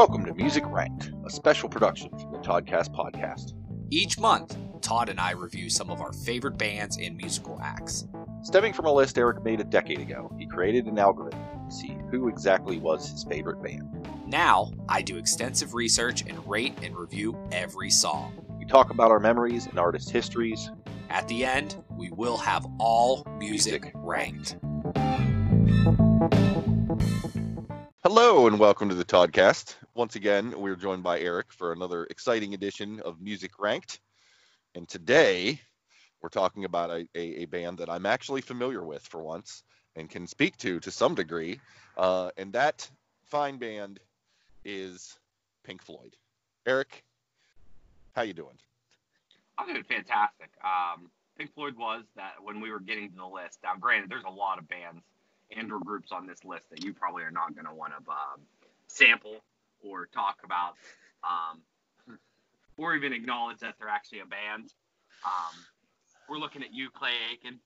Welcome to Music Ranked, a special production from the Toddcast podcast. Each month, Todd and I review some of our favorite bands and musical acts. Stemming from a list Eric made a decade ago, he created an algorithm to see who exactly was his favorite band. Now, I do extensive research and rate and review every song. We talk about our memories and artist histories. At the end, we will have all music ranked. Hello and welcome to the Toddcast. Once again, we're joined by Eric for another exciting edition of Music Ranked. And today, we're talking about a, a, a band that I'm actually familiar with for once and can speak to to some degree. Uh, and that fine band is Pink Floyd. Eric, how you doing? I'm doing fantastic. Um, Pink Floyd was that when we were getting to the list. Now, granted, there's a lot of bands and or groups on this list that you probably are not going to want to um, sample or talk about um, or even acknowledge that they're actually a band. Um, we're looking at you, Clay Aiken.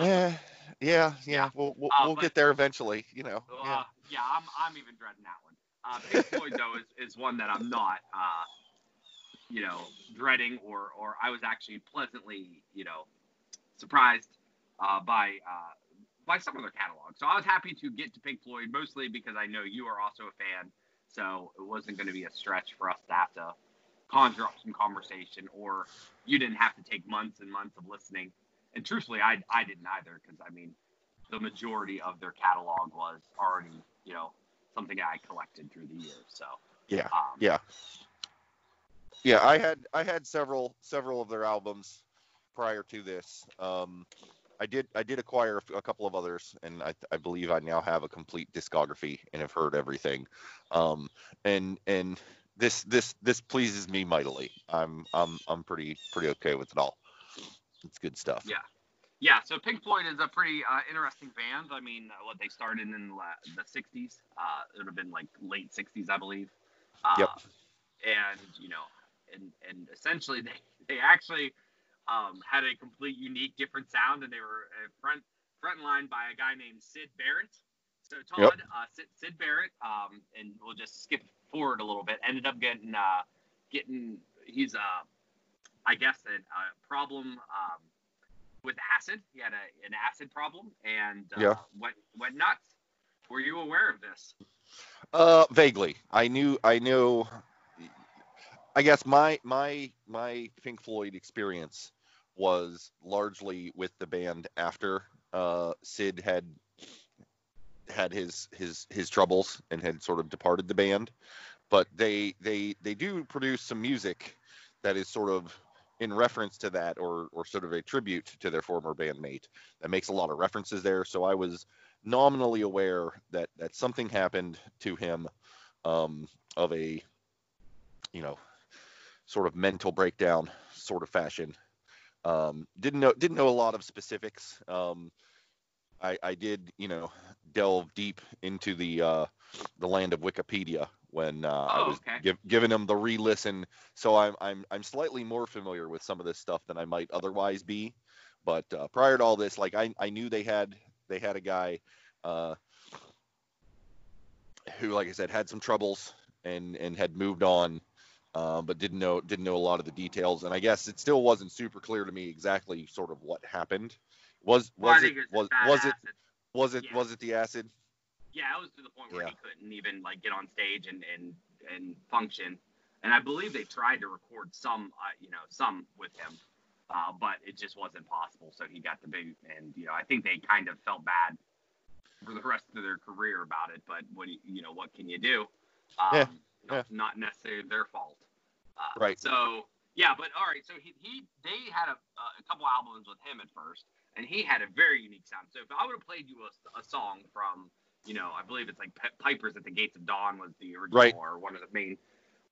yeah, yeah, yeah, we'll we'll, Uh, we'll but- get there eventually. You know. Uh, Yeah. yeah, I'm, I'm even dreading that one. Uh, Pink Floyd though is, is one that I'm not, uh, you know, dreading or or I was actually pleasantly, you know, surprised uh, by uh, by some of their catalog. So I was happy to get to Pink Floyd mostly because I know you are also a fan. So it wasn't going to be a stretch for us to have to conjure up some conversation, or you didn't have to take months and months of listening. And truthfully, I I didn't either because I mean, the majority of their catalog was already, you know, something I collected through the years. So Yeah. um, Yeah. Yeah, I had I had several several of their albums prior to this. Um, I did I did acquire a f- a couple of others, and I, I believe I now have a complete discography and have heard everything. Um, and and this this this pleases me mightily. I'm I'm I'm pretty pretty okay with it all. It's good stuff. Yeah. Yeah, so Pink Floyd is a pretty uh, interesting band. I mean, uh, what they started in the, the 60s. Uh, it would have been like late 60s, I believe. Uh, Yep. And, you know, and, and essentially they, they actually um, had a complete unique, different sound, and they were uh, front front line by a guy named Syd Barrett. So Todd, Yep. uh, Syd, Syd Barrett, um, and we'll just skip forward a little bit, ended up getting, uh, getting he's, uh, I guess, a, a problem um, with acid. He had a, an acid problem and uh, Yeah. went went nuts. Were you aware of this? Uh, vaguely. I knew. I knew. I guess my my my Pink Floyd experience was largely with the band after uh, Syd had had his his his troubles and had sort of departed the band. But they they they do produce some music that is sort of in reference to that or or sort of a tribute to their former bandmate that makes a lot of references there. So I was nominally aware that that something happened to him um, of a you know sort of mental breakdown sort of fashion um, didn't know didn't know a lot of specifics. Um, I, I did you know delve deep into the uh, the land of Wikipedia when uh, I Oh, was okay. give, giving them the re-listen. So I'm, I'm I'm slightly more familiar with some of this stuff than I might otherwise be. But uh, prior to all this like I, I knew they had they had a guy uh, who, like I said, had some troubles and and had moved on, uh, but didn't know didn't know a lot of the details. And I guess it still wasn't super clear to me exactly sort of what happened. Was Well, I was it was bad was it was it Yeah. was it the acid? Yeah, it was to the point where Yeah. he couldn't even like get on stage and and and function. And I believe they tried to record some, uh, you know, some with him, uh, but it just wasn't possible. So he got the boot, and you know, I think they kind of felt bad for the rest of their career about it. But what you, know, what can you do? Um, Yeah, yeah. Not necessarily their fault. Uh, Right. So yeah, but all right. So he, he they had a, a couple albums with him at first, and he had a very unique sound. So if I would have played you a, a song from, you know, I believe it's like Pipers at the Gates of Dawn was the original Right. or one of the main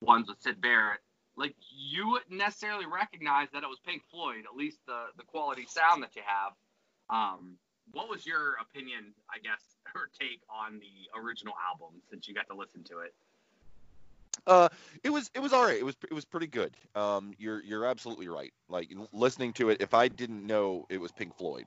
ones with Syd Barrett. Like you wouldn't necessarily recognize that it was Pink Floyd, at least the the quality sound that you have. Um, what was your opinion, I guess, or take on the original album since you got to listen to it? Uh, it was it was all right. It was it was pretty good. Um, you're you're absolutely right. Like listening to it, if I didn't know it was Pink Floyd,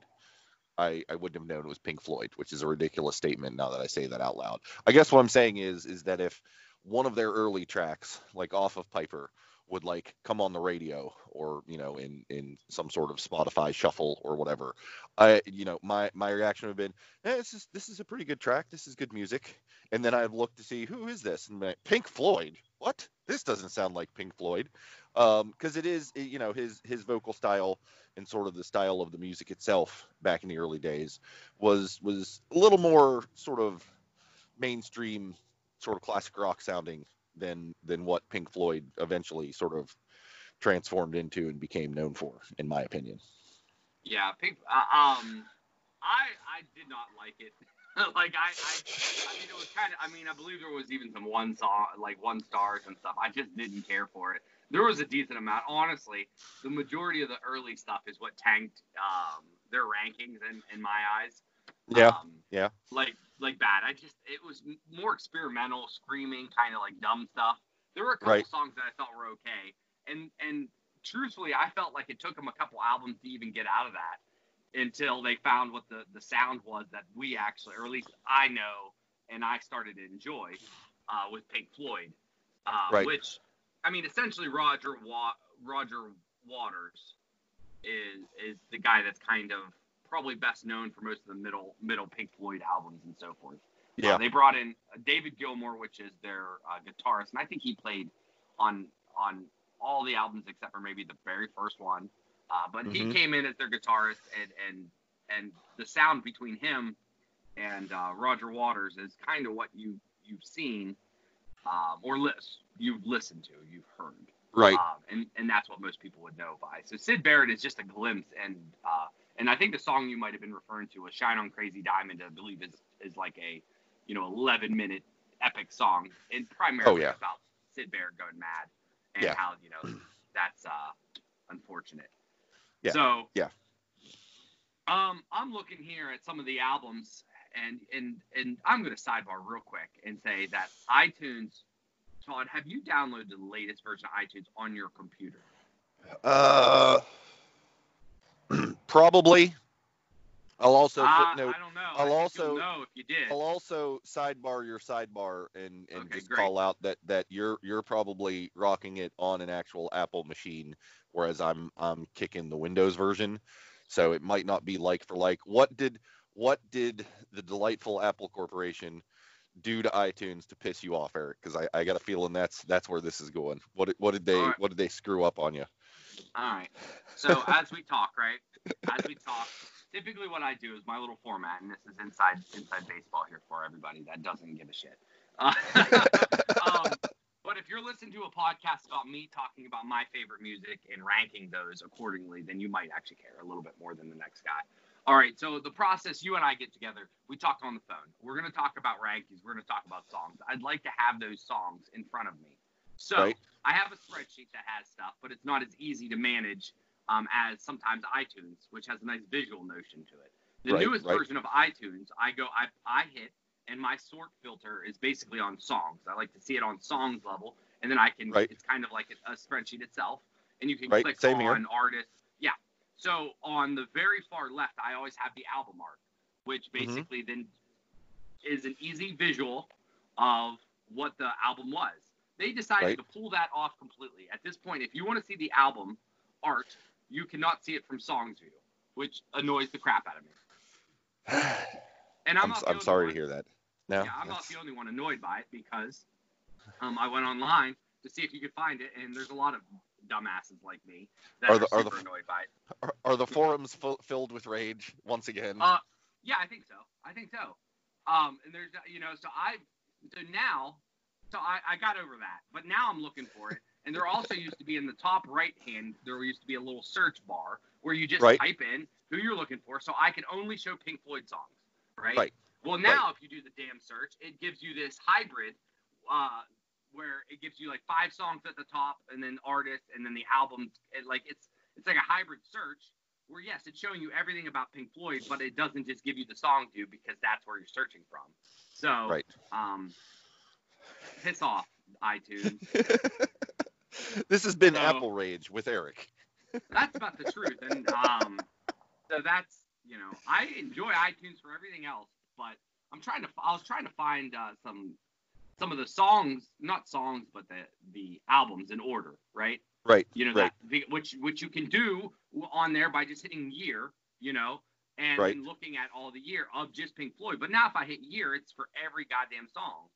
I, I wouldn't have known it was Pink Floyd, which is a ridiculous statement now that I say that out loud. I guess what I'm saying is is that if one of their early tracks, like off of Piper, would like come on the radio or you know in in some sort of Spotify shuffle or whatever, I you know my my reaction would have been, eh, this is this is a pretty good track. This is good music. And then I'd look to see who is this and like, Pink Floyd. What? This doesn't sound like Pink Floyd, because um, it is you know his his vocal style and sort of the style of the music itself back in the early days was was a little more sort of mainstream sort of classic rock sounding than than what Pink Floyd eventually sort of transformed into and became known for, in my opinion. Yeah, Pink. Uh, um, I I did not like it. like I, I, I mean, it was kind of. I mean, I believe there was even some one song, like one stars and stuff. I just didn't care for it. There was a decent amount. Honestly, the majority of the early stuff is what tanked um, their rankings in, in my eyes. Yeah. Um, yeah. Like like bad. I just it was more experimental, screaming, kind of like dumb stuff. There were a couple right. songs that I thought were okay, and and truthfully, I felt like it took them a couple albums to even get out of that until they found what the the sound was that we actually, or at least I know, and I started to enjoy uh, with Pink Floyd, uh, right. which I mean, essentially Roger Wa- Roger Waters is is the guy that's kind of probably best known for most of the middle middle Pink Floyd albums and so forth. Yeah. Uh, they brought in David Gilmour, which is their uh, guitarist, and I think he played on on all the albums except for maybe the very first one. Uh, but mm-hmm. he came in as their guitarist, and and and the sound between him and uh, Roger Waters is kind of what you you've seen um, or list you've listened to, you've heard. Right. Um, and and that's what most people would know by. So Syd Barrett is just a glimpse, and uh, and I think the song you might have been referring to was "Shine on Crazy Diamond." I believe is is like a, you know, 11 minute epic song, and primarily oh, yeah. about Syd Barrett going mad and yeah. how you know that's uh, unfortunate. Yeah. So yeah. Um, I'm looking here at some of the albums, and and and I'm going to sidebar real quick and say that iTunes. Todd, have you downloaded the latest version of iTunes on your computer? Uh, Probably. I'll also uh, footnote. I don't know. I'll I also know if you did. I'll also sidebar your sidebar and, and okay, just great. call out that that you're you're probably rocking it on an actual Apple machine, whereas I'm I'm kicking the Windows version, so it might not be like for like. What did what did the delightful Apple Corporation do to iTunes to piss you off, Eric? Because I, I got a feeling that's that's where this is going. What what did they right. what did they screw up on you? All right. So as we talk, right? As we talk, typically what I do is my little format, and this is inside inside baseball here for everybody that doesn't give a shit. Uh, um, but if you're listening to a podcast about me talking about my favorite music and ranking those accordingly, then you might actually care a little bit more than the next guy. All right, so the process, you and I get together, we talk on the phone. We're going to talk about rankings. We're going to talk about songs. I'd like to have those songs in front of me. So right. I have a spreadsheet that has stuff, but it's not as easy to manage um, as sometimes iTunes, which has a nice visual notion to it. The right, newest right. version of iTunes, I go, I, I hit, and my sort filter is basically on songs. I like to see it on songs level, and then I can. It's kind of like a, a spreadsheet itself, and you can click Same on here. artist. Yeah. So on the very far left, I always have the album art, which mm-hmm. basically mm-hmm. then is an easy visual of what the album was. They decided right. to pull that off completely. At this point, if you want to see the album art, you cannot see it from Songs View, which annoys the crap out of me. And I'm, I'm, I'm sorry one, to hear that. No, yeah, I'm that's... not the only one annoyed by it because um, I went online to see if you could find it, and there's a lot of dumbasses like me that are, the, are, are the, annoyed by it. Are, are the forums f- filled with rage once again? Uh, yeah, I think so. I think so. Um, and there's, you know, so I, so now so I, I got over that. But now I'm looking for it. And there also used to be in the top right hand, there used to be a little search bar where you just right. type in who you're looking for. So I can only show Pink Floyd songs, right? Right. Well, now right. if you do the damn search, it gives you this hybrid uh, where it gives you like five songs at the top and then artists and then the albums. It, like it's it's like a hybrid search where yes, it's showing you everything about Pink Floyd, but it doesn't just give you the song view because that's where you're searching from. So right. um, piss off, iTunes. this has been so, Apple Rage with Eric. that's about the truth, and um, so that's you know I enjoy iTunes for everything else, but I'm trying to I was trying to find uh, some some of the songs, not songs, but the the albums in order, right? Right. You know right. that which which you can do on there by just hitting year, you know, and Right. looking at all the year of just Pink Floyd. But now if I hit year, it's for every goddamn song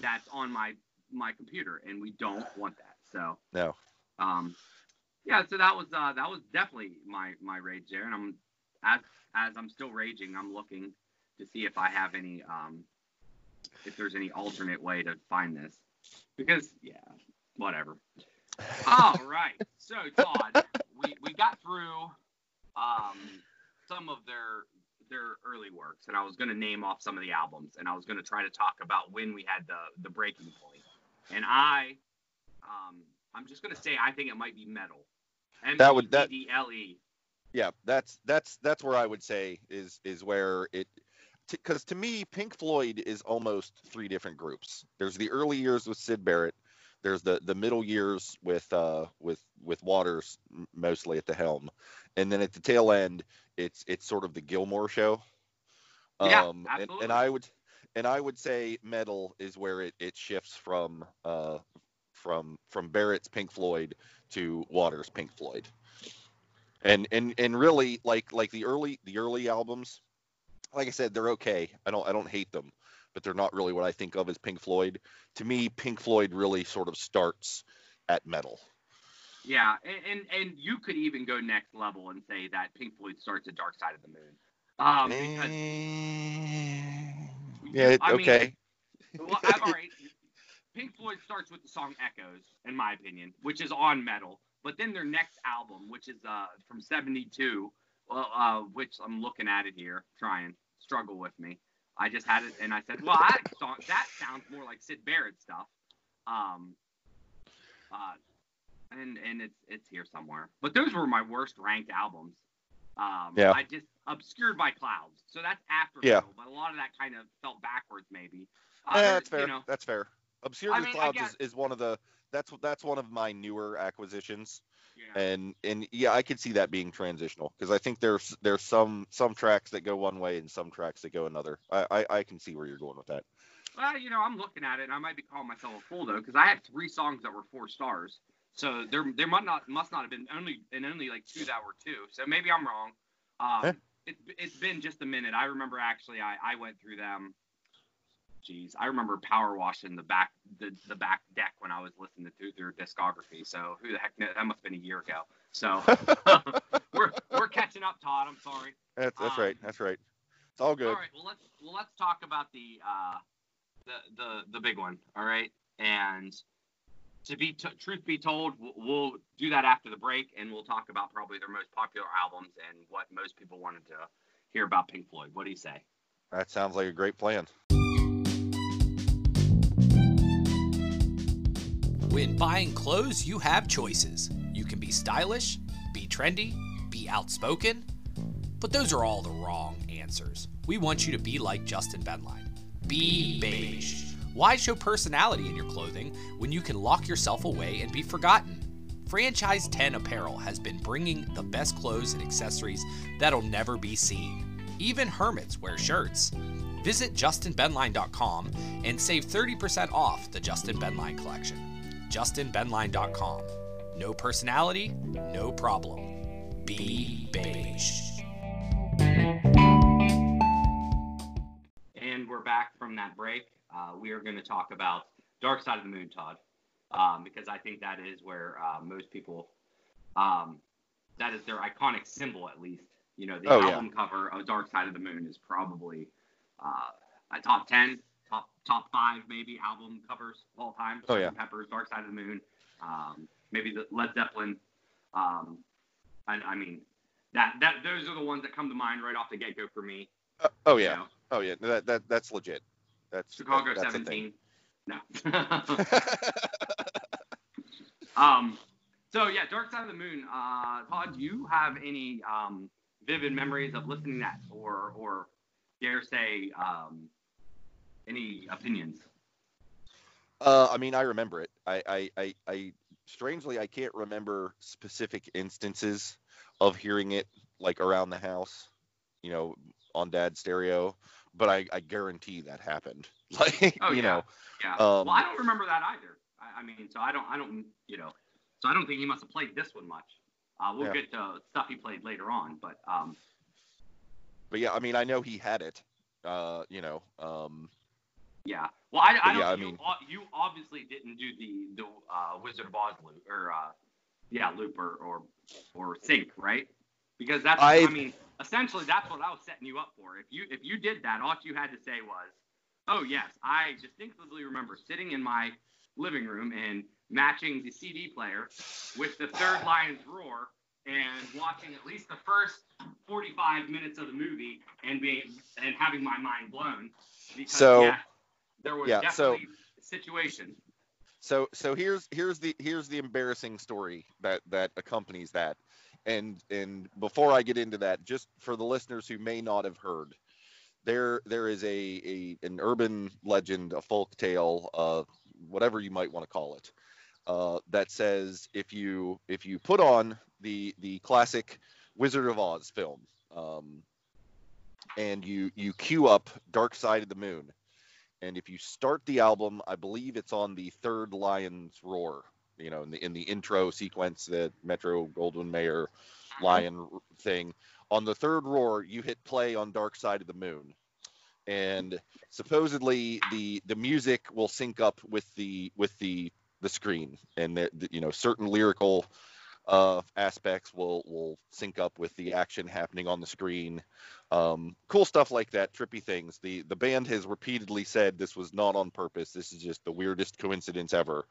that's on my my computer, and we don't want that. So No. um, yeah, so that was uh, that was definitely my my rage there, and I'm as as I'm still raging, I'm looking to see if I have any um, if there's any alternate way to find this, because yeah, whatever. All right, so Todd, we we got through um some of their their early works, and I was going to name off some of the albums, and I was going to try to talk about when we had the the breaking point. and I um, I'm just gonna say I think it might be Meddle. That would- that- M-E-D-D-L-E. yeah that's that's that's where i would say is is where it because to me pink floyd is almost three different groups there's the early years with syd barrett there's the the middle years with uh with with waters mostly at the helm. And then at the tail end it's it's sort of the gilmour show. Yeah, um and, absolutely. and i would and i would say meddle is where it it shifts from uh from from barrett's pink floyd to waters pink floyd. And and and really like like the early the early albums like i said they're okay. I don't i don't hate them but they're not really what i think of as pink floyd to me pink floyd really sort of starts at Meddle Yeah, and, and and you could even go next level and say that Pink Floyd starts at Dark Side of the Moon. Um, because yeah I mean- okay well, all right, Pink Floyd starts with the song Echoes, in my opinion, which is on Meddle. But then their next album, which is uh from '72, well, uh, which I'm looking at it here, trying struggle with me. I just had it, and I said, well, that song, that sounds more like Syd Barrett stuff. Um, uh, and and it's it's here somewhere. But those were my worst ranked albums. Um, Yeah. I just obscured by clouds. So that's after Yeah. but a lot of that kind of felt backwards, maybe. yeah, that's fair You know, that's fair obscure I mean, I clouds guess- is, is one of the that's that's one of my newer acquisitions yeah. and and yeah i could see that being transitional because i think there's there's some some tracks that go one way and some tracks that go another i i, I can see where you're going with that Well, you know, I'm looking at it, and I might be calling myself a fool though, because I had three songs that were four stars. So there, there might not, must not have been only, and only like two that were two. So maybe I'm wrong. Um, Eh. it's, it's been just a minute. I remember actually, I, I went through them. Jeez, I remember power washing the back, the, the back deck when I was listening to their discography. So who the heck knows? That must have been a year ago. So we're, we're catching up, Todd. I'm sorry. that's that's Um, right that's right it's all good All right. Well, let's well let's talk about the uh, the the the big one. All right. And to be t- truth be told, we'll, we'll do that after the break, and we'll talk about probably their most popular albums and what most people wanted to hear about Pink Floyd. What do you say? that sounds like a great plan When buying clothes, you have choices. You can be stylish, be trendy, be outspoken, but those are all the wrong answers. We want you to be like Justin Benline. Be beige. Why show personality in your clothing when you can lock yourself away and be forgotten? Franchise 10 Apparel has been bringing the best clothes and accessories that'll never be seen. Even hermits wear shirts. Visit justinbenline.com and save 30% off the Justin Benline collection. justinbenline.com. No personality, no problem. Be beige. And we're back from that break. Uh, we are going to talk about Dark Side of the Moon, Todd, um, because I think that is where uh, most people, um, that is their iconic symbol, at least. You know, the Oh, yeah. album cover of Dark Side of the Moon is probably uh, a top 10, top five, maybe album covers of all time. Oh, yeah. Pepper's Dark Side of the Moon, um, maybe the Led Zeppelin. Um, I, I mean, that that those are the ones that come to mind right off the get go for me. Uh, oh you yeah know. oh yeah that, that that's legit that's Chicago that, that's thing. 17. No. um, so yeah, Dark Side of the Moon. Uh, Todd, do you have any um, vivid memories of listening to that, or or dare say um, any opinions? Uh, I mean, I remember it. I, I, I, I, strangely, I can't remember specific instances of hearing it like around the house, you know, on dad's stereo. but I, I guarantee that happened. Like Oh, you yeah. know, Yeah. Um, well, I don't remember that either. I, I mean, so I don't, I don't, you know, so I don't think he must have played this one much. Uh, we'll Yeah. get to stuff he played later on, but um, but yeah, I mean I know he had it. Uh, you know, um, yeah. Well, I, I don't. yeah, I you, mean- o- you obviously didn't do the the uh, Wizard of Oz loop or uh, yeah, loop or or, or sync, right? Because that's, I, I've- mean, essentially that's what I was setting you up for. If you if you did that, all you had to say was, oh yes, I distinctly remember sitting in my living room and matching the CD player with the Third Lion's Roar and watching at least the first 45 minutes of the movie and being and having my mind blown because So- yeah, there was yeah, so- definitely a situation. So so here's here's the here's the embarrassing story that that accompanies that. And and before I get into that, just for the listeners who may not have heard, there there is a, a an urban legend, a folk tale, uh, whatever you might want to call it, uh, that says if you if you put on the the classic Wizard of Oz film, um, and you you cue up Dark Side of the Moon, and if you start the album, I believe it's on the third Lion's Roar. You know, in the in the intro sequence, the Metro Goldwyn Mayer lion thing. On the third roar, you hit play on Dark Side of the Moon, and supposedly the the music will sync up with the with the the screen, and the, the, you know certain lyrical uh, aspects will will sync up with the action happening on the screen. Um, cool stuff like that, trippy things. The the band has repeatedly said this was not on purpose. This is just the weirdest coincidence ever.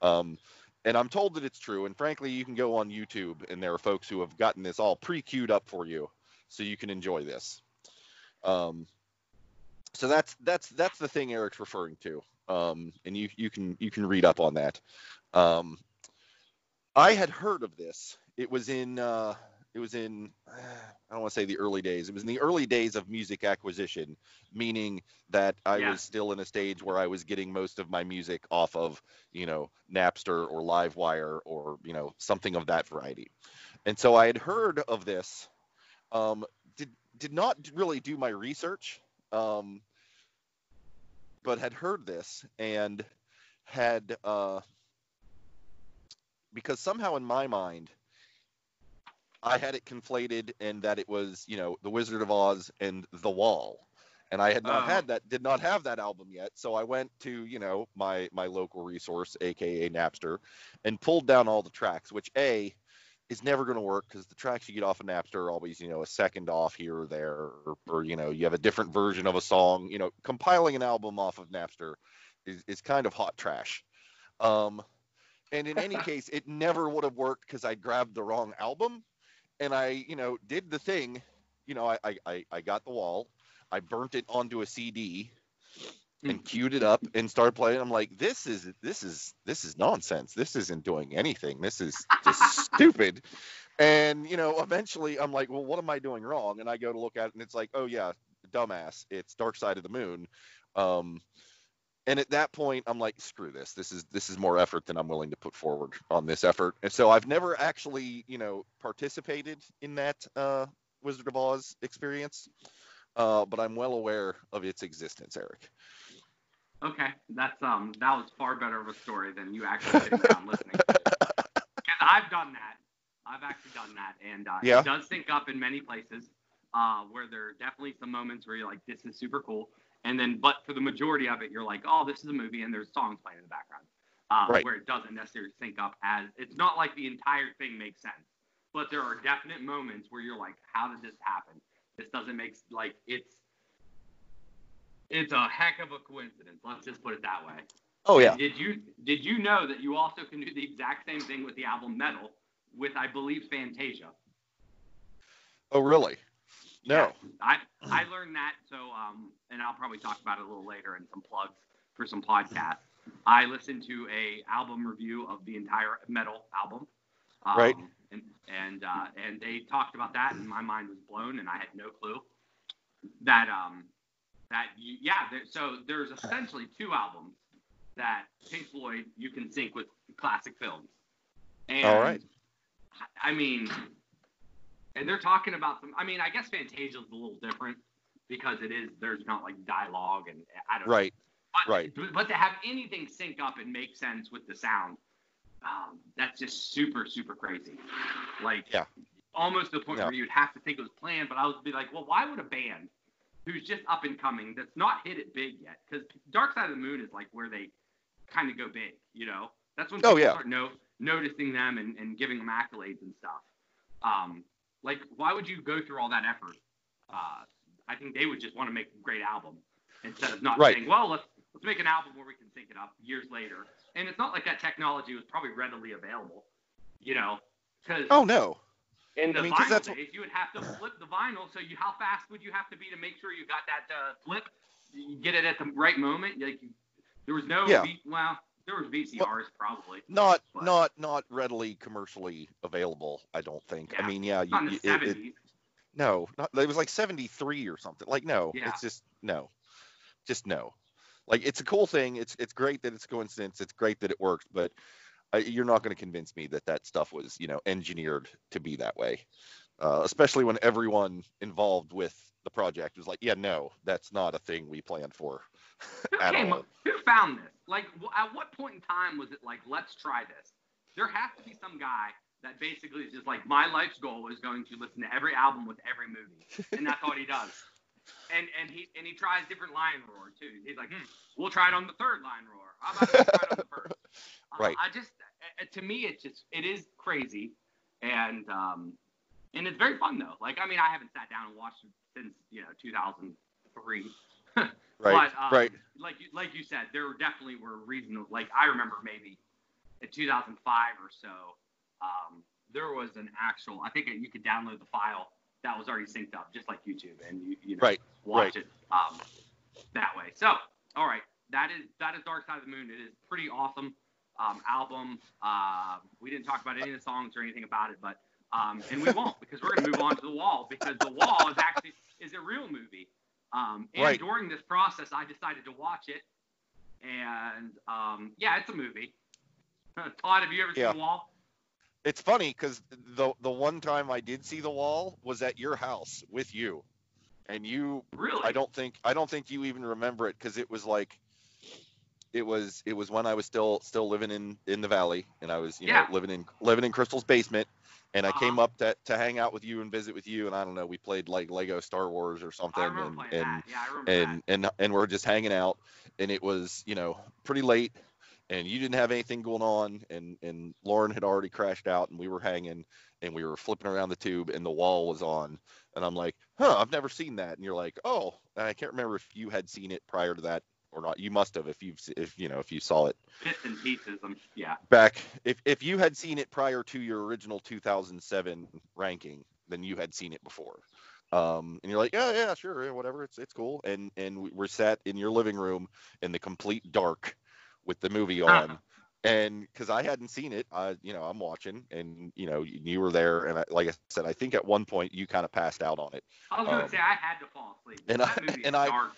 Um, and I'm told that it's true. And frankly, you can go on YouTube, and there are folks who have gotten this all pre-queued up for you, so you can enjoy this. Um, so that's that's that's the thing Eric's referring to, um, and you you can you can read up on that. Um, I had heard of this. It was in uh, it was in I don't want to say the early days. It was in the early days of music acquisition, meaning that I Yeah. was still in a stage where I was getting most of my music off of you know Napster or LimeWire or you know something of that variety. And so I had heard of this. Um, did did not really do my research, um, but had heard this and had uh, because somehow in my mind I had it conflated and that it was you know the Wizard of Oz and The Wall. And I had not Oh. had that, did not have that album yet. So I went to, you know, my my local resource, aka Napster, and pulled down all the tracks, which A is never going to work because the tracks you get off of Napster are always, you know, a second off here or there, or, or you know, you have a different version of a song. You know, compiling an album off of Napster is, is kind of hot trash. Um, and in any case, it never would have worked because I grabbed the wrong album, and I, you know, did the thing. You know, I I, I, got the wall, I burnt it onto a CD, and queued it up and started playing. I'm like, this is this is this is nonsense. This isn't doing anything. This is just stupid. And you know, eventually I'm like, well, what am I doing wrong? And I go to look at it, and it's like, oh yeah, dumbass, it's Dark Side of the Moon. Um, and at that point, I'm like, screw this. This is this is more effort than I'm willing to put forward on this effort. And so I've never actually, you know, participated in that uh, Wizard of Oz experience. Uh, but I'm well aware of its existence, Eric. Okay, that's um that was far better of a story than you actually sitting down listening. Because I've done that. I've actually done that, and uh, Yeah. it does sync up in many places. Uh, where there are definitely some moments where you're like, this is super cool, and then but for the majority of it, you're like, oh, this is a movie, and there's songs playing in the background. Uh, Right. Where it doesn't necessarily sync up as it's not like the entire thing makes sense, but there are definite moments where you're like, how did this happen? This doesn't make like it's it's a heck of a coincidence. Let's just put it that way. Oh yeah. Did you did you know that you also can do the exact same thing with the album Meddle with I believe Fantasia? Oh really? No. Yeah, I I learned that so um and I'll probably talk about it a little later in some plugs for some podcasts. I listened to a album review of the entire Meddle album. Um, Right. And and uh, and they talked about that and my mind was blown and I had no clue that um that you, yeah there, so there's essentially two albums that Pink Floyd you can sync with classic films. And All right. I mean, and they're talking about them. I mean, I guess Fantasia's a little different because it is there's not like dialogue and I don't Right. know. But, right. But to have anything sync up and make sense with the sound, um, that's just super super crazy. Like Yeah. almost to the point Yeah. where you'd have to think it was planned. But I would be like, well, why would a band who's just up and coming that's not hit it big yet? Because Dark Side of the Moon is like where they kind of go big. You know, that's when Oh, people yeah. start no, noticing them and, and giving them accolades and stuff. Um, like, why would you go through all that effort? Uh, I think they would just want to make a great album instead of not Right. saying, well, let's let's make an album where we can sync it up years later. And it's not like that technology was probably readily available, you know, because Oh no. in the I mean, 'cause vinyl that's- days, you would have to flip the vinyl. So you, how fast would you have to be to make sure you got that uh, flip? You get it at the right moment. Like you, there was no, Yeah. V, well, there was VCRs probably. Not But- not not readily commercially available. I don't think. Yeah. I mean, yeah, you, Not in the you- it- it- no, not, it was like 73 or something. Like no, Yeah. it's just no, just no. Like it's a cool thing. It's it's great that it's a coincidence. It's great that it works, but uh, you're not going to convince me that that stuff was you know engineered to be that way. Uh, especially when everyone involved with the project was like, yeah, no, that's not a thing we planned for Who at came all. up? Who found this? Like, at what point in time was it like, let's try this? There has to be some guy that basically is just like, my life's goal is going to listen to every album with every movie, and that's all he does. And and he and he tries different line roar too. He's like, hmm, we'll try it on the third line roar. How about we try it on the first? Uh, Right. I just, uh, to me, it's just, it is crazy, and um, and it's very fun though. Like, I mean, I haven't sat down and watched it since you know 2003. Right, But, um, right. Like you, like you said, there definitely were reasons. Like I remember maybe in 2005 or so, um, there was an actual. I think you could download the file that was already synced up, just like YouTube, and you, you know, Right, watch right. it um, that way. So, all right, that is that is Dark Side of the Moon. It is pretty awesome um, album. Uh, we didn't talk about any of the songs or anything about it, but um, and we won't because we're gonna move on to the Wall because the Wall is actually is a real movie. Um, and Right. during this process, I decided to watch it, and um, yeah, it's a movie. Todd, have you ever Yeah. seen The Wall? It's funny because the the one time I did see the wall was at your house with you, and you Really? I don't think I don't think you even remember it because it was like it was it was when I was still still living in in the valley and I was you Yeah. know living in living in Crystal's basement and I Uh-huh. came up to to hang out with you and visit with you and I don't know we played like Lego Star Wars or something and and. Yeah, remember and and and we're just hanging out and it was you know pretty late and you didn't have anything going on and and Lauren had already crashed out and we were hanging and we were flipping around the tube and the wall was on and I'm like huh I've never seen that and you're like oh and I can't remember if you had seen it prior to that or not you must have if you've if you know if you saw it. Bits and pieces. Um, yeah. back if if you had seen it prior to your original 2007 ranking then you had seen it before um, and you're like yeah yeah sure yeah, whatever it's it's cool and and we- we're sat in your living room in the complete dark with the movie on and because i hadn't seen it i you know i'm watching and you know you, were there and I, like i said i think at one point you kind of passed out on it I was gonna Um, say I had to fall asleep. and that I- and I- dark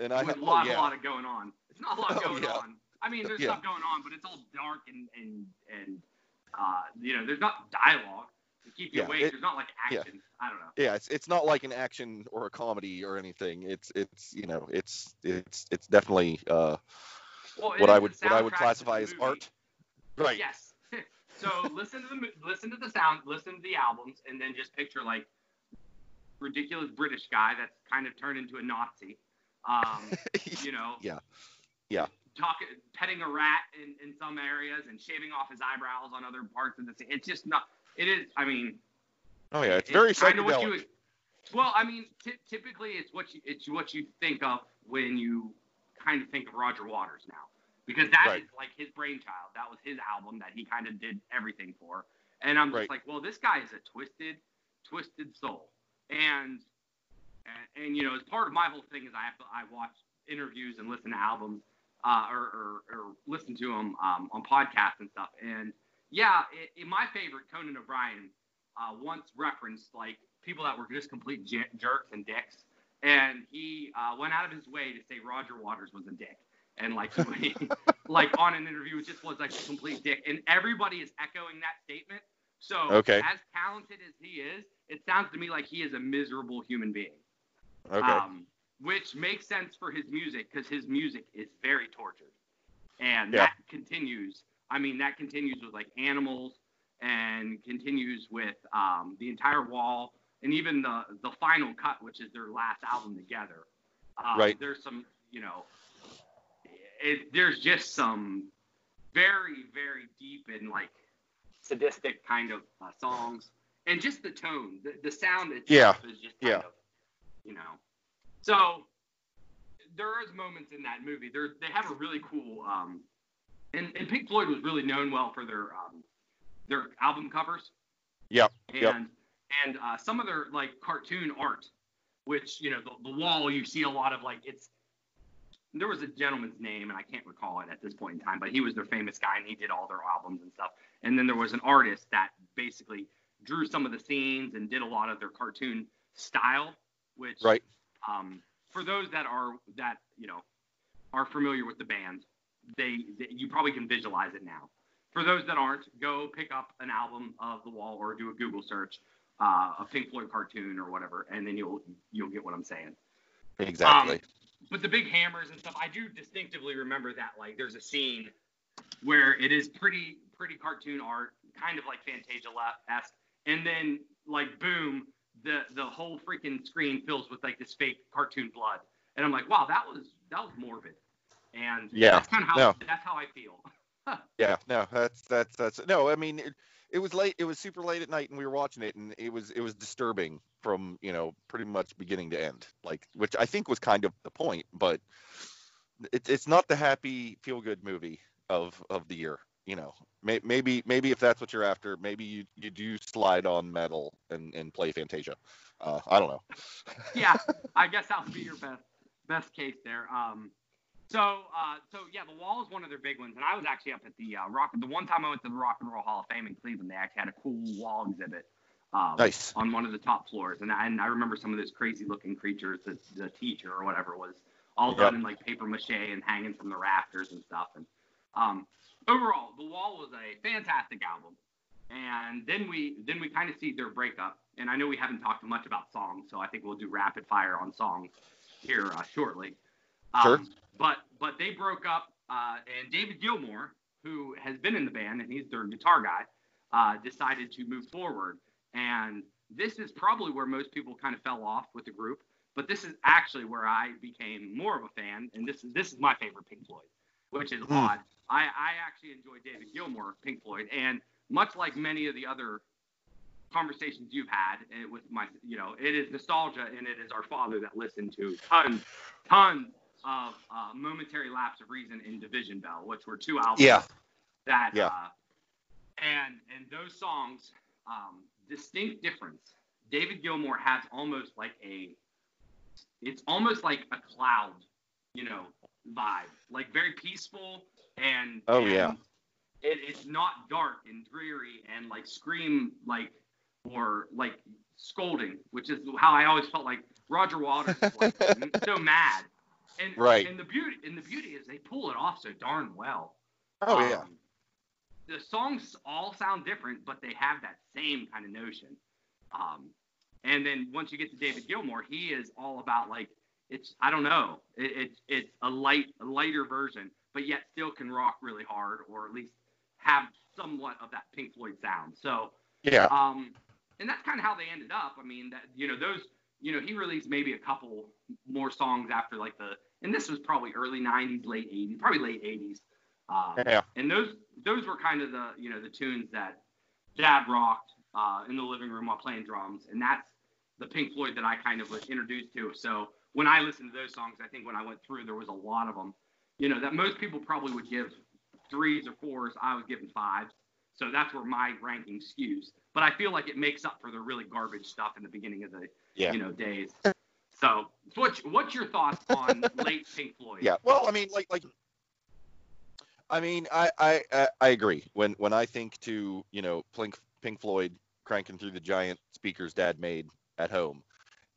and i had a lot, oh, yeah. a lot of going on. It's not a lot Oh, going yeah. on. I mean, there's Yeah. stuff going on, but it's all dark and and and uh, you know, there's not dialogue to keep you awake. it- there's not like action. I don't know. yeah it's it's not like an action or a comedy or anything it's it's you know it's it's it's definitely uh Well, it what i would what i would soundtrack to the classify as art right Yes. so listen to the listen to the sound, listen to the albums, and then just picture like ridiculous British guy that's kind of turned into a Nazi. Um, you know. Yeah. Yeah. Talking, petting a rat in, in some areas and shaving off his eyebrows on other parts of the scene. It's just not. It is. I mean. oh yeah it's very kinda what psychedelic you- well, I mean, ty typically it's what you it's what you think of when you kind of think of Roger Waters now, because that is Right. like his brainchild. That was his album that he kind of did everything for. And I'm just Right. like, well, this guy is a twisted, twisted soul. And, and and you know, as part of my whole thing is I have to I watch interviews and listen to albums, uh, or, or or listen to them um, on podcasts and stuff. And yeah, i i my favorite Conan O'Brien uh, once referenced like people that were just complete j- jerks and dicks, and he uh, went out of his way to say Roger Waters was a dick, and like he, like on an interview, it just was like a complete dick, and everybody is echoing that statement. So Okay. as talented as he is, it sounds to me like he is a miserable human being. Okay. Um, which makes sense for his music because his music is very tortured, and Yeah. that continues. I mean, that continues with like Animals, and continues with um, the entire Wall, and even the the final cut, which is their last album together. Um, Right. There's some, you know, it, there's just some very very deep and like sadistic kind of uh, songs, and just the tone, the, the sound itself is just kind Yeah. of, you know. So there is moments in that movie. There they have a really cool um, and, and Pink Floyd was really known well for their um, their album covers. Yep, And yep. and uh, some of their like cartoon art, which you know the, the wall you see a lot of like it's. There was a gentleman's name and I can't recall it at this point in time, but he was their famous guy and he did all their albums and stuff. And then there was an artist that basically drew some of the scenes and did a lot of their cartoon style, which Right. um, for those that are that you know are familiar with the band, they, they you probably can visualize it now. For those that aren't, go pick up an album of The Wall or do a Google search, uh, a Pink Floyd cartoon or whatever, and then you'll you'll get what I'm saying. Exactly. Um, but the big hammers and stuff, I do distinctively remember that. Like, there's a scene where it is pretty, pretty cartoon art, kind of like Fantasia esque, and then like boom, the the whole freaking screen fills with like this fake cartoon blood, and I'm like, wow, that was that was morbid, and Yeah, that's kind of how no. that's how I feel. Yeah, no, that's that's that's no. I mean, it, it was late. It was super late at night, and we were watching it, and it was it was disturbing from you know pretty much beginning to end. Like, which I think was kind of the point, but it's it's not the happy feel good movie of of the year. You know, May, maybe maybe if that's what you're after, maybe you you do slide on Meddle and and play Fantasia. Uh, I don't know. yeah, I guess that would be your best best case there. Um, so uh, so yeah, the wall is one of their big ones, and I was actually up at the uh, rock. The one time I went to the Rock and Roll Hall of Fame in Cleveland, they actually had a cool wall exhibit. Um, Nice. On one of the top floors, and I, and I remember some of those crazy looking creatures that the teacher or whatever was all done in like paper mache and hanging from the rafters and stuff. And um, overall, the wall was a fantastic album. And then we then we kind of see their breakup. And I know we haven't talked much about songs, so I think we'll do rapid fire on songs here uh, shortly. Um, Sure. But but they broke up, uh, and David Gilmour, who has been in the band and he's their guitar guy, uh, decided to move forward. And this is probably where most people kind of fell off with the group. But this is actually where I became more of a fan, and this is this is my favorite Pink Floyd, which is Hmm. odd. I, I actually enjoy David Gilmour, Pink Floyd, and much like many of the other conversations you've had eh, with my, you know, it is nostalgia and it is our father that listened to tons, tons of uh, momentary lapse of reason in Division Bell, which were two albums Yeah. that, Yeah. uh, and and those songs, um, distinct difference. David Gilmour has almost like a, it's almost like a cloud, you know, vibe, like very peaceful and Oh, and yeah. it, it's not dark and dreary and like scream like or like scolding, which is how I always felt like Roger Waters was like, so mad. And Right. and the beauty and the beauty is they pull it off so darn well. Oh yeah. Um, The songs all sound different, but they have that same kind of notion. Um, and then once you get to David Gilmour, he is all about like it's I don't know, it, it's it's a light a lighter version, but yet still can rock really hard, or at least have somewhat of that Pink Floyd sound. So Yeah. um, and that's kind of how they ended up. I mean, that you know those, you know, he released maybe a couple more songs after like the, and this was probably early '90s, late '80s, probably late '80s. Um, Yeah. And those those were kind of the you know the tunes that Dad rocked uh, in the living room while playing drums, and that's the Pink Floyd that I kind of was introduced to. So when I listened to those songs, I think when I went through, there was a lot of them, you know, that most people probably would give threes or fours. I was giving fives. So that's where my ranking skews. But I feel like it makes up for the really garbage stuff in the beginning of the Yeah. you know days. So what's what's your thoughts on late Pink Floyd? Yeah. Well, I mean, like, like, I mean, I, I, I- I agree. When, when I think to, you know, Pink, Pink Floyd cranking through the giant speakers Dad made at home,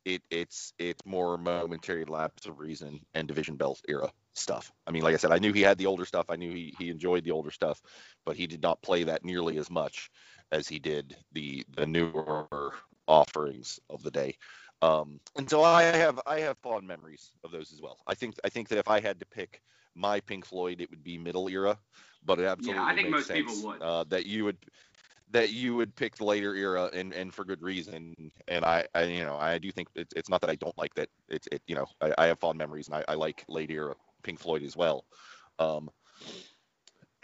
it, it's, it's more momentary lapse of reason and Division Bell era stuff. I mean, like I said, I knew he had the older stuff. I knew he, he enjoyed the older stuff, but he did not play that nearly as much as he did the, the newer offerings of the day. Um, and so I have I have fond memories of those as well. I think I think that if I had to pick my Pink Floyd, it would be middle era, but it absolutely Yeah, I think makes most people sense would. Uh, that you would that you would pick the later era and, and for good reason. And I, I you know I do think it's, not that I don't like that. It's it you know I, I have fond memories and I, I like late era Pink Floyd as well. Um,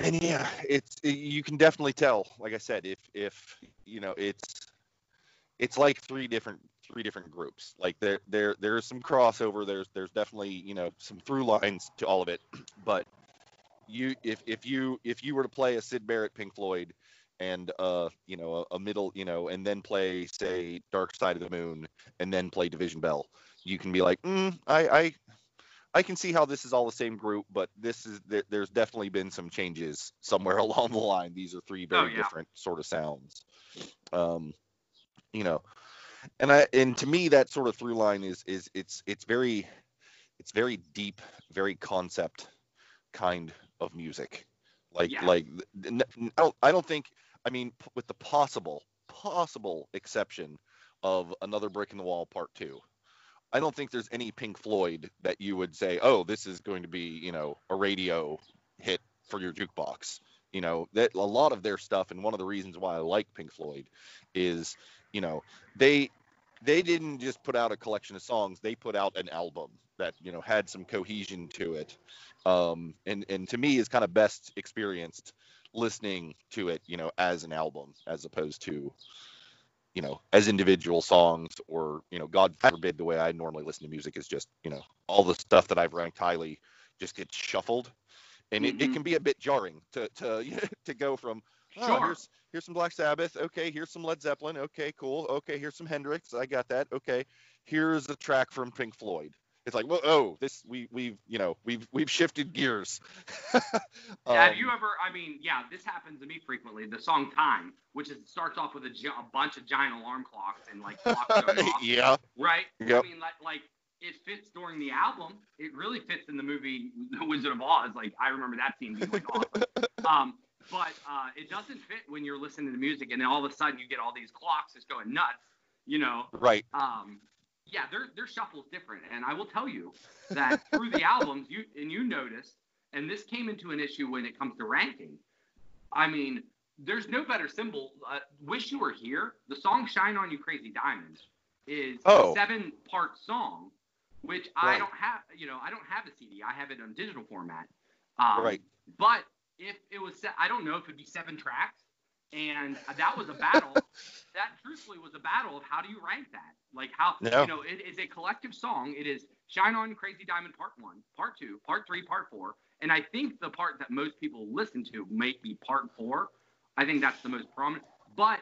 and yeah, it's you can definitely tell. Like I said, if if you know it's it's like three different three different groups. Like there there there's some crossover. There's there's definitely you know some through lines to all of it. But you if if you if you were to play a Syd Barrett Pink Floyd and uh you know a, a Meddle you know and then play say Dark Side of the Moon and then play Division Bell, you can be like, mm, I I I can see how this is all the same group, but this is there, there's definitely been some changes somewhere along the line. These are three very Oh, yeah. different sort of sounds. Um, you know, and I and to me that sort of through line is is it's it's very it's very deep, very concept kind of music. Like Yeah. like I don't I don't think I mean p- with the possible possible exception of another brick in the wall part 2. I don't think there's any Pink Floyd that you would say, "Oh, this is going to be, you know, a radio hit for your jukebox." You know, that a lot of their stuff and one of the reasons why I like Pink Floyd is, you know, they they didn't just put out a collection of songs, they put out an album that, you know, had some cohesion to it. Um and and to me is kind of best experienced listening to it, you know, as an album as opposed to you know, as individual songs or, you know, God forbid the way I normally listen to music is just, you know, all the stuff that I've ranked highly just gets shuffled. And it, it Mhm. can be a bit jarring to to to go from oh, Sure. here's here's some Black Sabbath, okay, here's some Led Zeppelin, okay, cool, okay, here's some Hendrix, I got that, okay, here's a track from Pink Floyd. It's like, well, oh, this we we've you know we've we've shifted gears. Have Um, you ever? I mean, yeah, this happens to me frequently. The song "Time," which is starts off with a, a bunch of giant alarm clocks and like clocks off, yeah, right? Yep. I mean, like, like it fits during the album. It really fits in the movie The Wizard of Oz. Like, I remember that scene being like awesome. Um, but uh, it doesn't fit when you're listening to music, and then all of a sudden you get all these clocks just going nuts. You know, right, um, yeah, their their shuffle's different, and I will tell you that through the albums, you and you noticed, and this came into an issue when it comes to ranking. I mean, there's no better symbol. Uh, Wish You Were Here, the song "Shine On You Crazy Diamond," is Oh. a seven-part song, which I don't have. You know, I don't have a CD. I have it on digital format. Um, Right. But if it was, I don't know if it'd be seven tracks, and that was a battle. that truthfully was a battle of how do you rank that? Like how No. you know it is a collective song. It is Shine On Crazy Diamond Part One, Part Two, Part Three, Part Four, and I think the part that most people listen to may be Part Four. I think that's the most prominent. But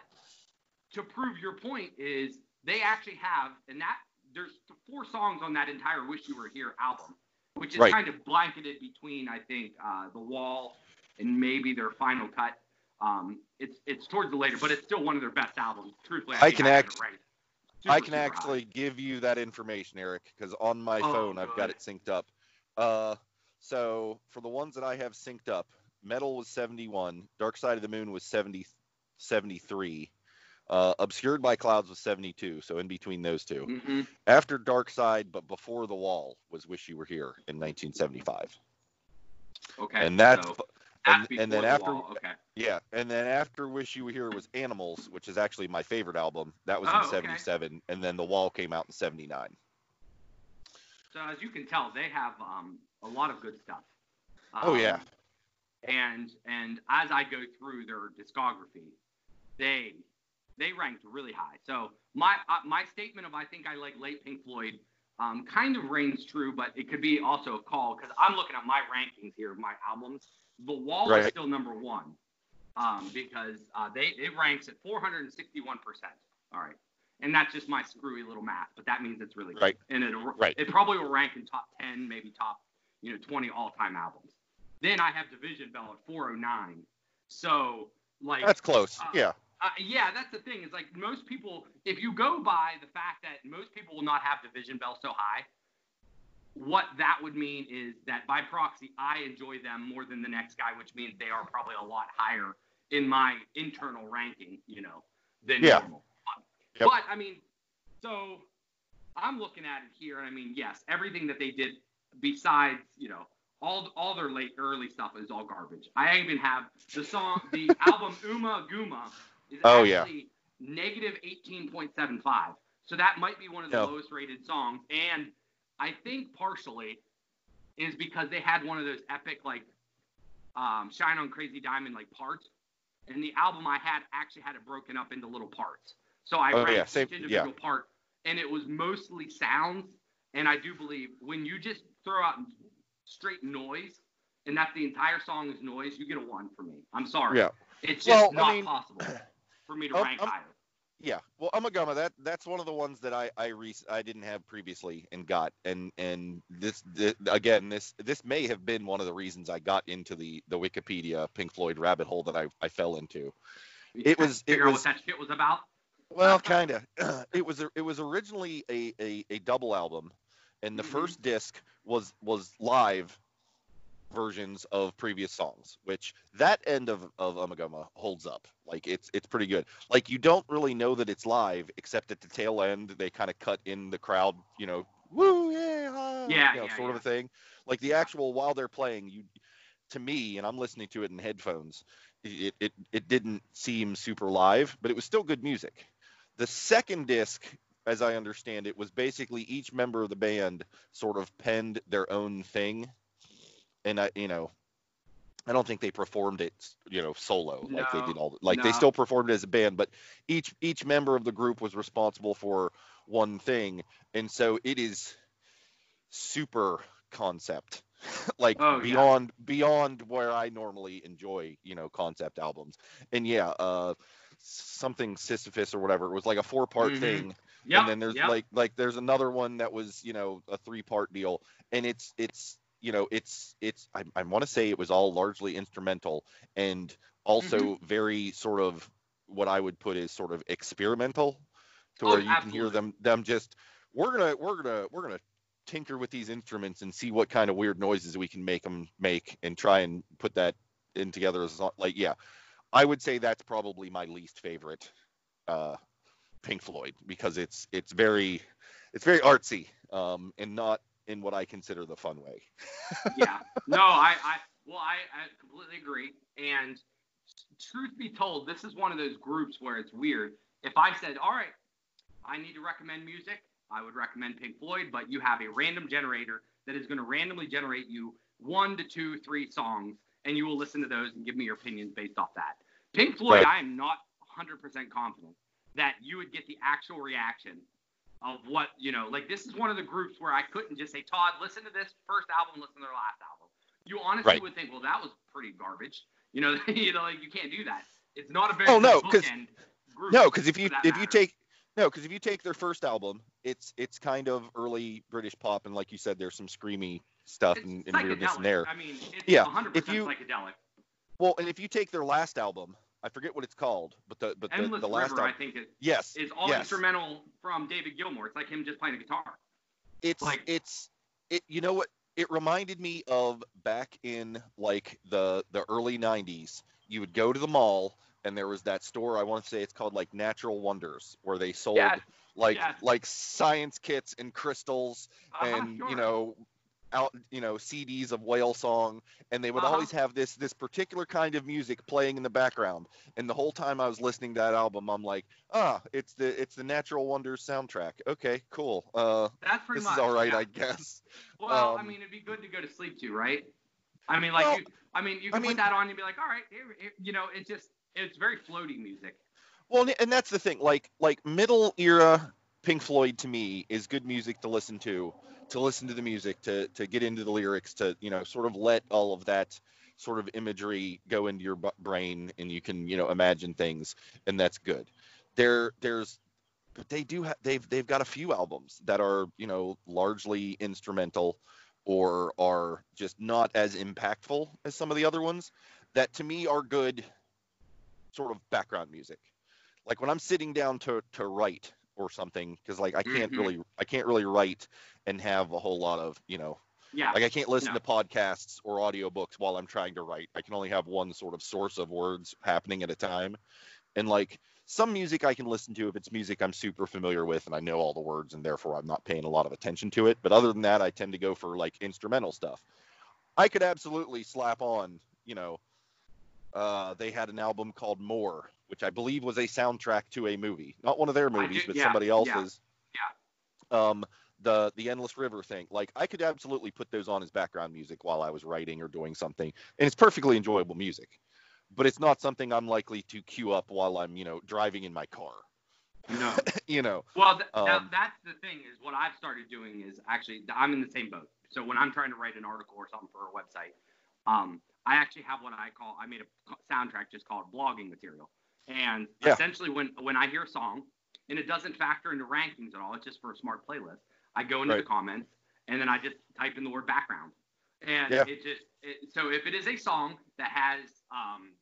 to prove your point is they actually have, and that there's four songs on that entire Wish You Were Here album, which is Right. kind of blanketed between I think uh, the Wall and maybe their final cut. Um, it's it's towards the later, but it's still one of their best albums. Truthfully, I, I can have it act- ranked I can super high. actually give you that information, Eric, because on my Oh, phone I've got it synced up. Uh, so for the ones that I have synced up, Meddle was 71, Dark Side of the Moon was 70, 73, uh, Obscured by Clouds was 72. So in between those two, Mhm. after Dark Side but before the Wall was Wish You Were Here in 1975, Okay. and that's so and, and then the after. Okay. yeah, and then after Wish You Were Here was Animals, which is actually my favorite album. That was Oh, in okay. 77, and then The Wall came out in 79. So as you can tell, they have um, a lot of good stuff. Oh, yeah. Um, And and as I go through their discography, they they ranked really high. So my uh, my statement of I think I like late Pink Floyd um, kind of reigns true, but it could be also a call because I'm looking at my rankings here of my albums. The Wall is still number one um, because uh, they it ranks at 461 percent. All right, and that's just my screwy little math, but that means it's really good. Right. And it Right. it probably will rank in top 10, maybe top you know 20 all-time albums. Then I have Division Bell at 409. So like That's close. uh, yeah. uh, yeah, that's the thing. Is like most people, if you go by the fact that most people will not have Division Bell so high, what that would mean is that by proxy, I enjoy them more than the next guy, which means they are probably a lot higher in my internal ranking, you know, than Yeah. normal. Yep. But I mean, so I'm looking at it here, and I mean, yes, everything that they did besides, you know, all all their late early stuff is all garbage. I even have the song, the album Ummagumma is Oh, yeah. actually negative 18.75. So that might be one of the Yeah. lowest rated songs, and I think partially is because they had one of those epic like um, Shine on Crazy Diamond like parts, and the album I had actually had it broken up into little parts. So I Oh, read yeah, each same- individual part, and it was mostly sounds. And I do believe when you just throw out straight noise, and that the entire song is noise, you get a one for me. I'm sorry. Yeah. It's just Well, I not mean- possible for me to Um, rank um, higher. Yeah, well, Ummagumma, that that's one of the ones that I I re- I didn't have previously and got, and and this, thi- again this this may have been one of the reasons I got into the the Wikipedia Pink Floyd rabbit hole that I I fell into. It was- it Figure out was- what that shit was about. Well, kind of. it was it was originally a, a a double album, and the Mhm. first disc was was live versions of previous songs, which that end of of Ummagumma holds up. Like it's it's pretty good. Like you don't really know that it's live, except at the tail end they kind of cut in the crowd, you know, woo yeah, ah," Yeah, you know, yeah, sort of a thing. Like the actual while they're playing, you to me, and I'm listening to it in headphones, it it it didn't seem super live, but it was still good music. The second disc, as I understand it, was basically each member of the band sort of penned their own thing, and I, you know, I don't think they performed it, you know, solo like they did all. Like they still performed it as a band, but each each member of the group was responsible for one thing, and so it is super concept like Oh, yeah. beyond beyond where I normally enjoy, you know, concept albums. And yeah, uh something Sisyphus or whatever. It was like a four part Mhm. thing. Yep. and then there's yep. like like there's another one that was, you know, a three part deal. And it's it's you know, it's it's I, I want to say it was all largely instrumental and also Mm-hmm. very sort of what I would put as sort of experimental to Oh, where you can hear them them just we're gonna we're gonna we're gonna tinker with these instruments and see what kind of weird noises we can make them make and try and put that in together as like yeah i would say that's probably my least favorite uh pink floyd because it's it's very it's very artsy um and not in what i consider the fun way yeah. No, I, I well, I, I completely agree. And truth be told, this is one of those groups where it's weird. If I said, all right, I need to recommend music, I would recommend Pink Floyd, but you have a random generator that is going to randomly generate you one to two, three songs, and you will listen to those and give me your opinions based off that. Pink Floyd, Right. I am not 100% confident that you would get the actual reaction of what you know like this is one of the groups where i couldn't just say todd listen to this first album listen to their last album. You honestly Right. would think well that was pretty garbage. You know you know like you can't do that. It's not a very Oh, no, good 'cause- bookend group no because if you if you take no because if you take their first album it's it's kind of early british pop and like you said there's some screamy stuff it's and, and weirdness in there. I mean it's Yeah, 100% if you- psychedelic. Well, and if you take their last album, I forget what it's called, but the but the, endless the last river i think it yes, is all yes, instrumental from david gilmour it's like him just playing a guitar it's like- it's it. You know what? It reminded me of back in like the the early '90s. You would go to the mall, and there was that store. I want to say it's called like Natural Wonders, where they sold like like science kits and crystals Uh-huh, and sure. you know out you know CDs of whale song and they would Uh-huh. always have this this particular kind of music playing in the background and the whole time I was listening to that album I'm like ah it's the it's the Natural Wonders soundtrack okay cool uh that's pretty this much is all right yeah. I guess Well, I Um, mean, it'd be good to go to sleep to, right? I mean, like, Well, you, I mean, you I can mean- put that on and be like, all right, here, here- you know, it's just, it's very floaty music. well and that's the thing like like middle era Pink Floyd to me is good music to listen to to listen to the music to to get into the lyrics to you know sort of let all of that sort of imagery go into your brain and you can you know imagine things and that's good. There there's but they do have they've they've got a few albums that are you know largely instrumental or are just not as impactful as some of the other ones that to me are good sort of background music. Like when i'm sitting down to to write or something because like i can't Mhm. really i can't really write and have a whole lot of you know Yeah. like I can't listen No. to podcasts or audiobooks while I'm trying to write. I can only have one sort of source of words happening at a time. And like some music I can listen to if it's music I'm super familiar with and I know all the words and therefore I'm not paying a lot of attention to it. But other than that, I tend to go for like instrumental stuff. I could absolutely slap on, you know, uh, they had an album called More, which I believe was a soundtrack to a movie, not one of their movies, do- but yeah, somebody else's. Yeah. yeah. Um, the the Endless River thing, like I could absolutely put those on as background music while I was writing or doing something, and it's perfectly enjoyable music. But it's not something I'm likely to queue up while I'm, you know, driving in my car. No. you know, Well, th- now Um, that's the thing is what I've started doing is actually I'm in the same boat. So when I'm trying to write an article or something for a website, um, I actually have what I call I made a soundtrack just called blogging material. And Yeah. essentially when when I hear a song and it doesn't factor into rankings at all, it's just for a smart playlist. I go into Right. the comments and then I just type in the word background. And Yeah. it just it, so if it is a song that has um,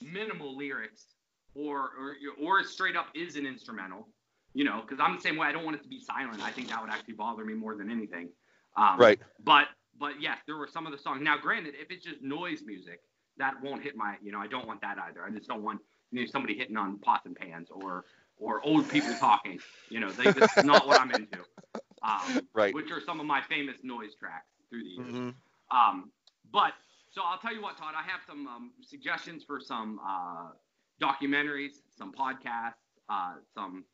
minimal lyrics or or or straight up is an instrumental, you know, because I'm the same way. I don't want it to be silent. I think that would actually bother me more than anything. Um, right? But but yes, there were some of the songs. Now, granted, if it's just noise music, that won't hit my. You know, I don't want that either. I just don't want you know, somebody hitting on pots and pans or or old people talking. You know, they, this is not what I'm into. Um, Right. Which are some of my famous noise tracks through the years. Mhm. Um, but so I'll tell you what, Todd, I have some um, suggestions for some uh, documentaries, some podcasts, uh, some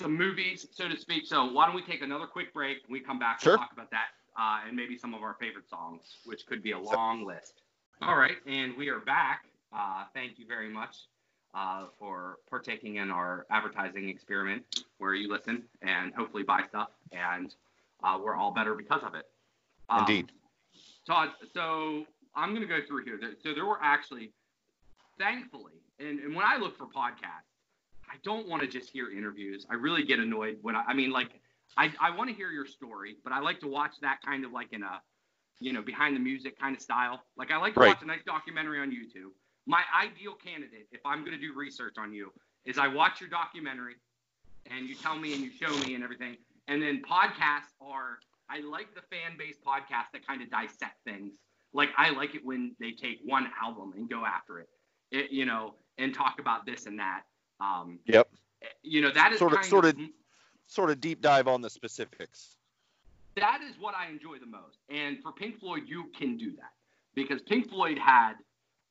some movies, so to speak. So why don't we take another quick break? When we come back, Sure. we'll talk about that uh, and maybe some of our favorite songs, which could be a long list. All right, and we are back. Uh, thank you very much uh, for partaking in our advertising experiment, where you listen and hopefully buy stuff, and uh, we're all better because of it. Um, Indeed. Todd, so I'm going to go through here. So there were actually, thankfully, and, and when I look for podcasts, I don't want to just hear interviews. I really get annoyed when I, I mean, like, I, I want to hear your story, but I like to watch that kind of like in a, you know, behind the music kind of style. Like, I like to Right. watch a nice documentary on YouTube. My ideal candidate, if I'm going to do research on you, is I watch your documentary and you tell me and you show me and everything. And then podcasts are, I like the fan based podcasts that kind of dissect things. Like I like it when they take one album and go after it, it you know, and talk about this and that. Um, Yep. you know, that is Sort of- kind sort of, of- Sort of deep dive on the specifics. that is what I enjoy the most. And for Pink Floyd, you can do that because Pink Floyd had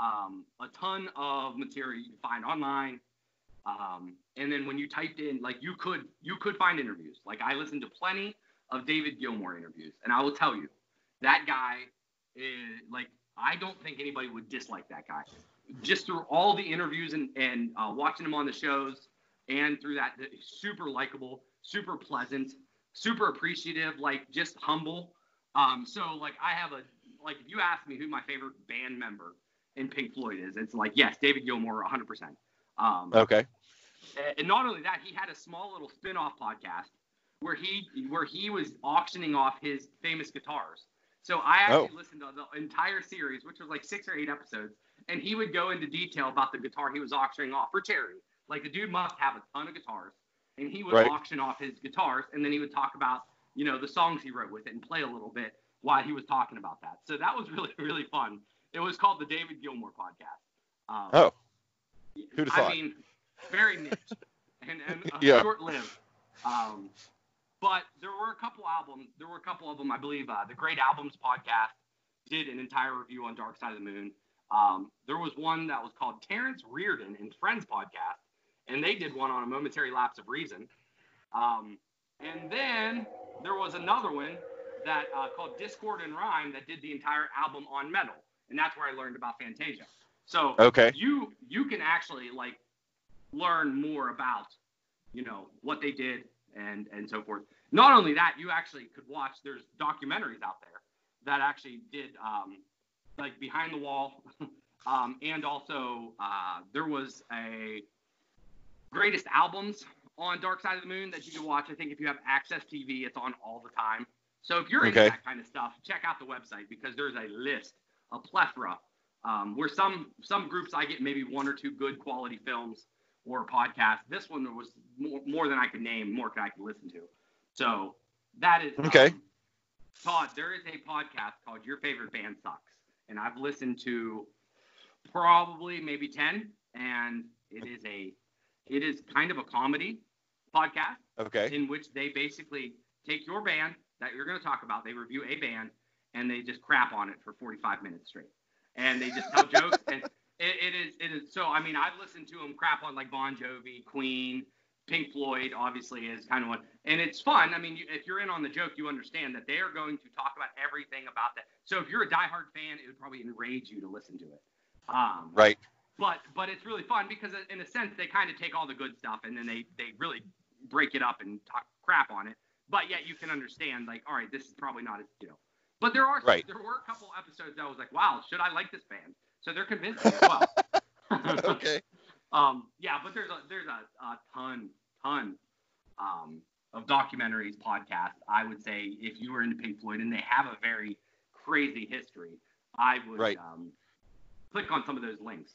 um, a ton of material you can find online. Um, and then when you typed in, like you could you could find interviews. Like I listened to plenty of David Gilmour interviews, and I will tell you, that guy is like I don't think anybody would dislike that guy. Just through all the interviews and and uh, watching him on the shows, and through that, super likable, super pleasant, super appreciative, like just humble. Um, so like I have a like if you ask me who my favorite band member in Pink Floyd is, it's like yes, David Gilmour, 100%. Um, Okay. and not only that, he had a small little spin-off podcast where he where he was auctioning off his famous guitars. So I actually Oh. listened to the entire series, which was like six or eight episodes, and he would go into detail about the guitar he was auctioning off for charity. Like the dude must have a ton of guitars, and he would Right. auction off his guitars, and then he would talk about you know the songs he wrote with it and play a little bit while he was talking about that. So that was really really fun. It was called the David Gilmour podcast. Um, Oh, who'd have I thought? mean, very niche and, and uh, Yeah. short-lived. Um, but there were a couple albums. There were a couple of them. I believe uh, the Great Albums podcast did an entire review on Dark Side of the Moon. Um, there was one that was called Terrence Reardon and Friends podcast, and they did one on a momentary lapse of reason. Um, and then there was another one that uh, called Discord and Rhyme that did the entire album on Meddle, and that's where I learned about Fantasia. So Okay. you you can actually like learn more about you know what they did and and so forth. Not only that, you actually could watch. There's documentaries out there that actually did um, like behind the wall, um, and also uh, there was a greatest albums on Dark Side of the Moon that you can watch. I think if you have AXS TV, it's on all the time. So if you're into that kind of stuff, check out the website because there's a list, a plethora. Um, where some some groups I get maybe one or two good quality films or podcasts. This one was more, more than I could name, more than I could listen to. So that is Okay. um, Todd, there is a podcast called Your Favorite Band Sucks, and I've listened to probably maybe ten, and it is a It is kind of a comedy podcast Okay. in which they basically take your band that you're going to talk about, they review a band, and they just crap on it for 45 minutes straight. And they just tell jokes. And it, it is, it is. So, I mean, I've listened to them crap on like Bon Jovi, Queen, Pink Floyd, obviously, is kind of one. And it's fun. I mean, you, if you're in on the joke, you understand that they are going to talk about everything about that. So, if you're a diehard fan, it would probably enrage you to listen to it. Um, Right. But but it's really fun because in a sense they kind of take all the good stuff and then they they really break it up and talk crap on it but yet you can understand like all right this is probably not as you know but there are Right. there were a couple episodes that I was like wow should I like this band so they're convincing as well okay. um yeah but there's a there's a, a ton ton um of documentaries podcasts I would say if you were into Pink Floyd and they have a very crazy history I would Right. um, click on some of those links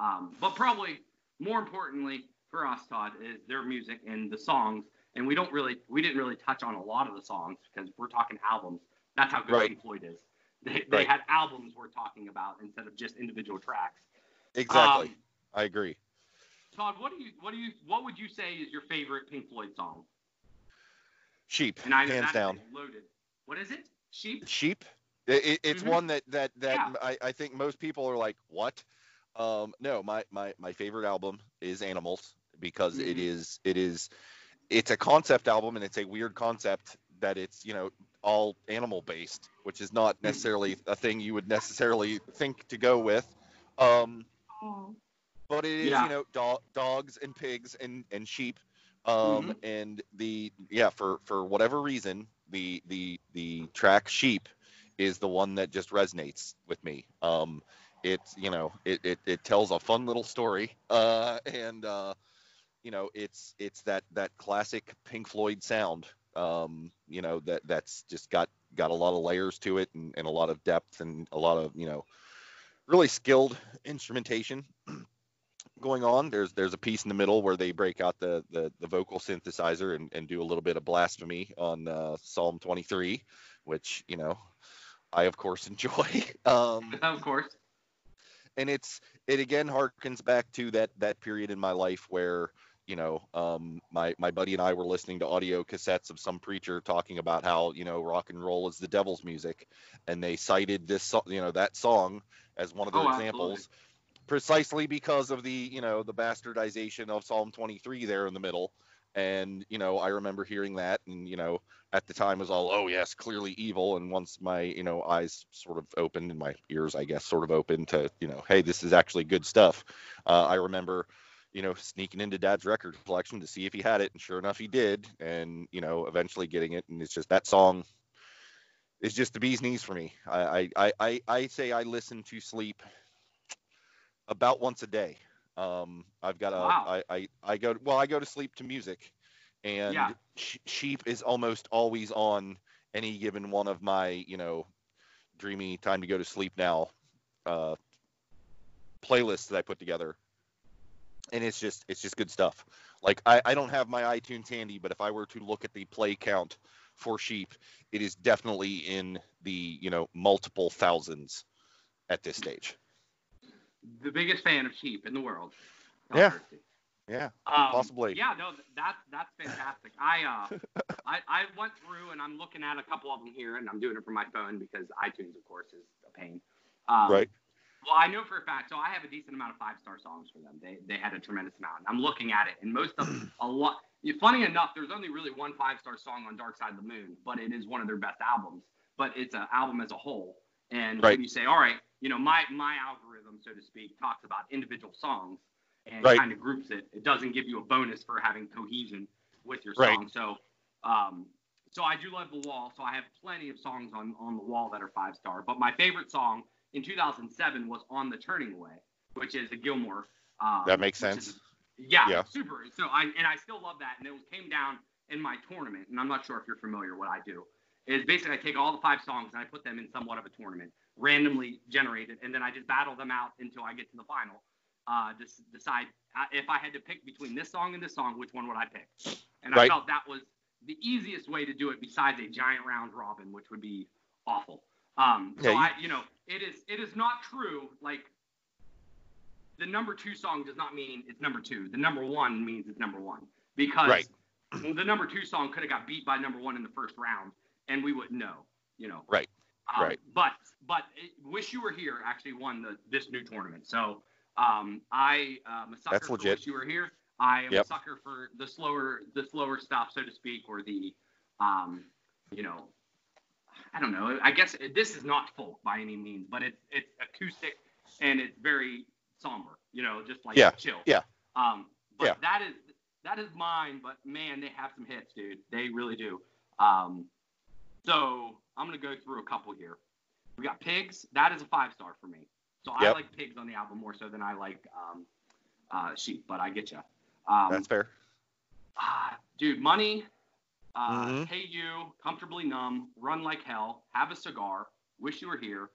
um, but probably more importantly for us, Todd, is their music and the songs. And we don't really, we didn't really touch on a lot of the songs because we're talking albums. That's how good Right. Pink Floyd is. They, they Right. had albums we're talking about instead of just individual tracks. Exactly. Um, I agree. Todd, what do you, what do you, what would you say is your favorite Pink Floyd song? Sheep, And I know hands down. loaded. What is it? Sheep. Sheep. It, it, it's Mhm. one that that that Yeah. I, I think most people are like, what? Um, no, my my my favorite album is Animals because it Mhm. is it is it's a concept album and it's a weird concept that it's you know all animal based, which is not necessarily a thing you would necessarily think to go with. Um, but it is Yeah. you know do- dogs and pigs and and sheep um and the yeah for for whatever reason the the the track sheep is the one that just resonates with me um it's you know it it, it tells a fun little story uh and uh you know it's it's that that classic pink floyd sound um you know that that's just got got a lot of layers to it and, and a lot of depth and a lot of you know really skilled instrumentation going on. There's there's a piece in the middle where they break out the the, the vocal synthesizer and, and do a little bit of blasphemy on uh, Psalm 23, which you know I of course enjoy. um, Of course. And it's it again harkens back to that that period in my life where you know um, my my buddy and I were listening to audio cassettes of some preacher talking about how you know rock and roll is the devil's music, and they cited this so- you know that song as one of their Oh, examples precisely because of the you know the bastardization of Psalm 23 there in the middle. And you know, I remember hearing that, and you know, at the time was all, oh yes, clearly evil. And once my you know eyes sort of opened and my ears, I guess, sort of opened to you know, hey, this is actually good stuff. Uh, I remember, you know, sneaking into Dad's record collection to see if he had it, and sure enough, he did. And you know, eventually getting it, and it's just that song is just the bee's knees for me. I I I, I, I say I listen to sleep about once a day. Um, I've got a, Wow. I, I, I go, well, I go to sleep to music and Yeah. Sh- sheep is almost always on any given one of my, you know, dreamy time to go to sleep now, uh, playlists that I put together. And it's just, it's just good stuff. Like I, I don't have my iTunes handy, but if I were to look at the play count for sheep, it is definitely in the, you know, multiple thousands at this stage. The biggest fan of sheep in the world. Yeah. Yeah. Um, Possibly. Yeah, no, th- that's that's fantastic. I uh, I, I went through and I'm looking at a couple of them here, and I'm doing it from my phone because iTunes, of course, is a pain. Um, Right. Well, I know for a fact. So I have a decent amount of five star songs for them. They they had a tremendous amount. And I'm looking at it, and most of a lot. Funny enough, there's only really one five star song on Dark Side of the Moon, but it is one of their best albums. But it's an album as a whole. And Right. when you say, all right, you know, my my algorithm, so to speak, talks about individual songs and Right. kind of groups it. It doesn't give you a bonus for having cohesion with your Right. song. So, um, so I do love the wall. So I have plenty of songs on on the wall that are five star. But my favorite song in 2007 was "On the Turning Away," which is a Gilmour. Um, That makes which is- sense. yeah, Yeah. super. So I and I still love that. And it came down in my tournament, and I'm not sure if you're familiar what I do. Is basically I take all the five songs and I put them in somewhat of a tournament, randomly generated, and then I just battle them out until I get to the final. Uh, just decide uh, if I had to pick between this song and this song, which one would I pick? And I felt that was the easiest way to do it, besides a giant round robin, which would be awful. Um, so Yeah, you- I, you know, it is it is not true. Like the number two song does not mean it's number two. The number one means it's number one because Right. the number two song could have got beat by number one in the first round, and we wouldn't know. You know. Right. Um, Right. But but wish you were here actually won the this new tournament. So um, I am a sucker That's for legit. wish you were here. I am Yep. a sucker for the slower the slower stuff, so to speak, or the um, you know, I don't know. I guess this is not folk by any means, but it's it's acoustic and it's very somber. You know, just like Yeah, chill. yeah. Um, but Yeah. that is that is mine. But man, they have some hits, dude. They really do. Um, so I'm gonna go through a couple here. We got Pigs. That is a five star for me. So I like Pigs on the album more so than I like um, uh, Sheep. But I get you. Um, That's fair. ah, dude, Money. Uh, Mhm. Hey You, Comfortably Numb, Run Like Hell, Have a Cigar, Wish You Were Here.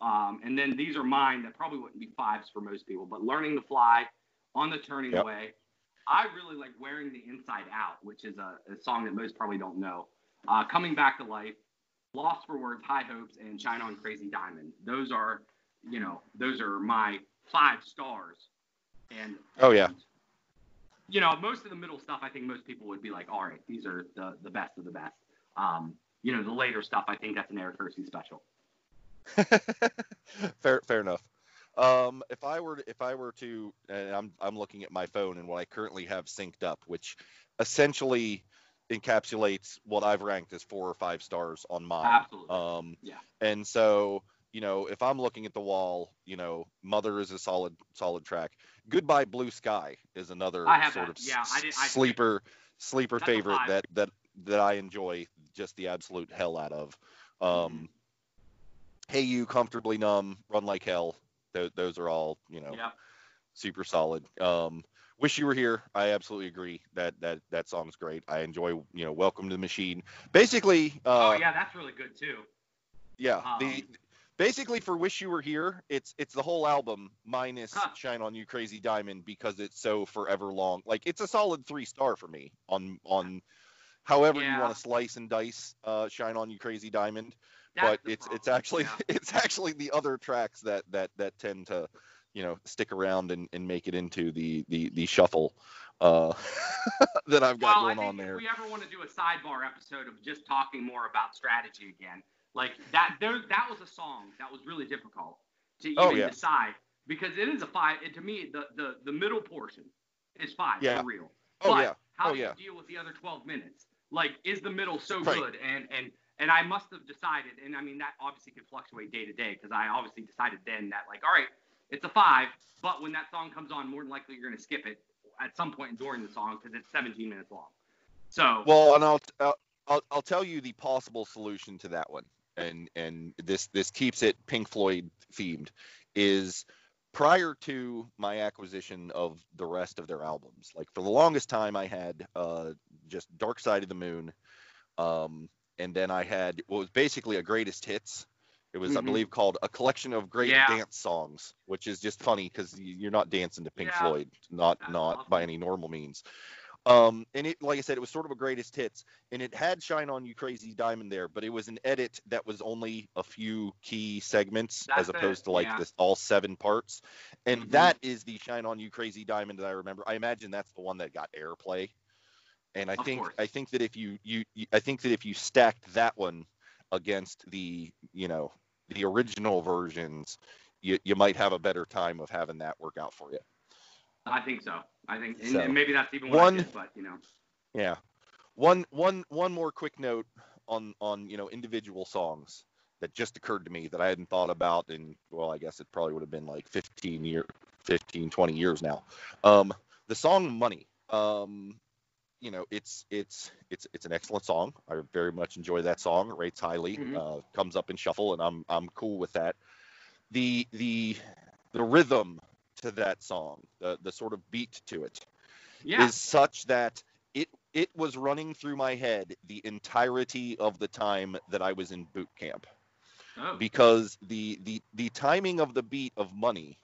Um, and then these are mine that probably wouldn't be fives for most people, but Learning to Fly, On the Turning Yep. Away. I really like Wearing the Inside Out, which is a, a song that most probably don't know. Uh, Coming Back to Life, Lost for Words, High Hopes, and Shine On Crazy Diamond. Those are, you know, those are my five stars. And Oh, yeah. and, you know, most of the middle stuff, I think most people would be like, all right, these are the, the best of the best. Um, you know, the later stuff, I think that's an Eric Kersey special. fair fair enough. Um, if I were if I were to and I'm I'm looking at my phone and what I currently have synced up, which essentially encapsulates what I've ranked as four or five stars on mine. Absolutely. Um, Yeah. And so you know, if I'm looking at the wall, you know, Mother is a solid solid track. Goodbye Blue Sky is another sort that. of Yeah, I did- I- sleeper sleeper favorite that that that I enjoy just the absolute hell out of. Um, Mm-hmm. Hey You, Comfortably Numb, Run Like Hell. Those, those are all you know Yep. super solid. Um, Wish You Were Here. I absolutely agree that that that song's great. I enjoy you know Welcome to the Machine. Basically, uh, oh, yeah, that's really good too. yeah, the Um, basically for Wish You Were Here, it's it's the whole album minus Huh. Shine on You Crazy Diamond because it's so forever long. Like it's a solid three star for me on on however you want to slice and dice uh, Shine on You Crazy Diamond. That's but the it's it's actually yeah. it's actually the other tracks that that that tend to you know stick around and, and make it into the the the shuffle uh, that I've got well, going on there. if we ever want to do a sidebar episode of just talking more about strategy again, like that, there, that was a song that was really difficult to even Oh, yeah. decide because it is a five. And to me, the the the middle portion is five Yeah. for real. Oh, but yeah. How Oh, do yeah. you deal with the other 12 minutes? Like, is the middle so Right. good? And and and I must have decided, and I mean that obviously could fluctuate day to day because I obviously decided then that like, all right, it's a five, but when that song comes on, more than likely you're gonna skip it at some point during the song because it's 17 minutes long. So Well, and I'll, I'll I'll I'll tell you the possible solution to that one, and and this this keeps it Pink Floyd themed, is prior to my acquisition of the rest of their albums. Like for the longest time, I had uh, just Dark Side of the Moon, um, and then I had what was basically a greatest hits. It was, I Mhm. believe, called a collection of great Yeah. dance songs, which is just funny because you're not dancing to Pink Yeah. Floyd, not That's not awesome. by any normal means. Um, and it, like I said, it was sort of a greatest hits, and it had "Shine on You, Crazy Diamond" there, but it was an edit that was only a few key segments That's as opposed it, to like yeah. this all seven parts. And Mhm. that is the "Shine on You, Crazy Diamond" that I remember. I imagine that's the one that got airplay. And I Of think course. I think that if you, you you I think that if you stacked that one against the you know the original versions, you you might have a better time of having that work out for you. I think so. I think, and, So, and maybe that's even what one- did, but you know. Yeah. One one one more quick note on on you know individual songs that just occurred to me that I hadn't thought about in well I guess it probably would have been like 15 year 15 20 years now. Um the song Money um you know it's it's it's it's an excellent song. I very much enjoy that song. It rates highly. Mhm. Uh comes up in shuffle and I'm I'm cool with that. The the the rhythm to that song, the the sort of beat to it Yeah. is such that it it was running through my head the entirety of the time that I was in boot camp oh. because the the the timing of the beat of money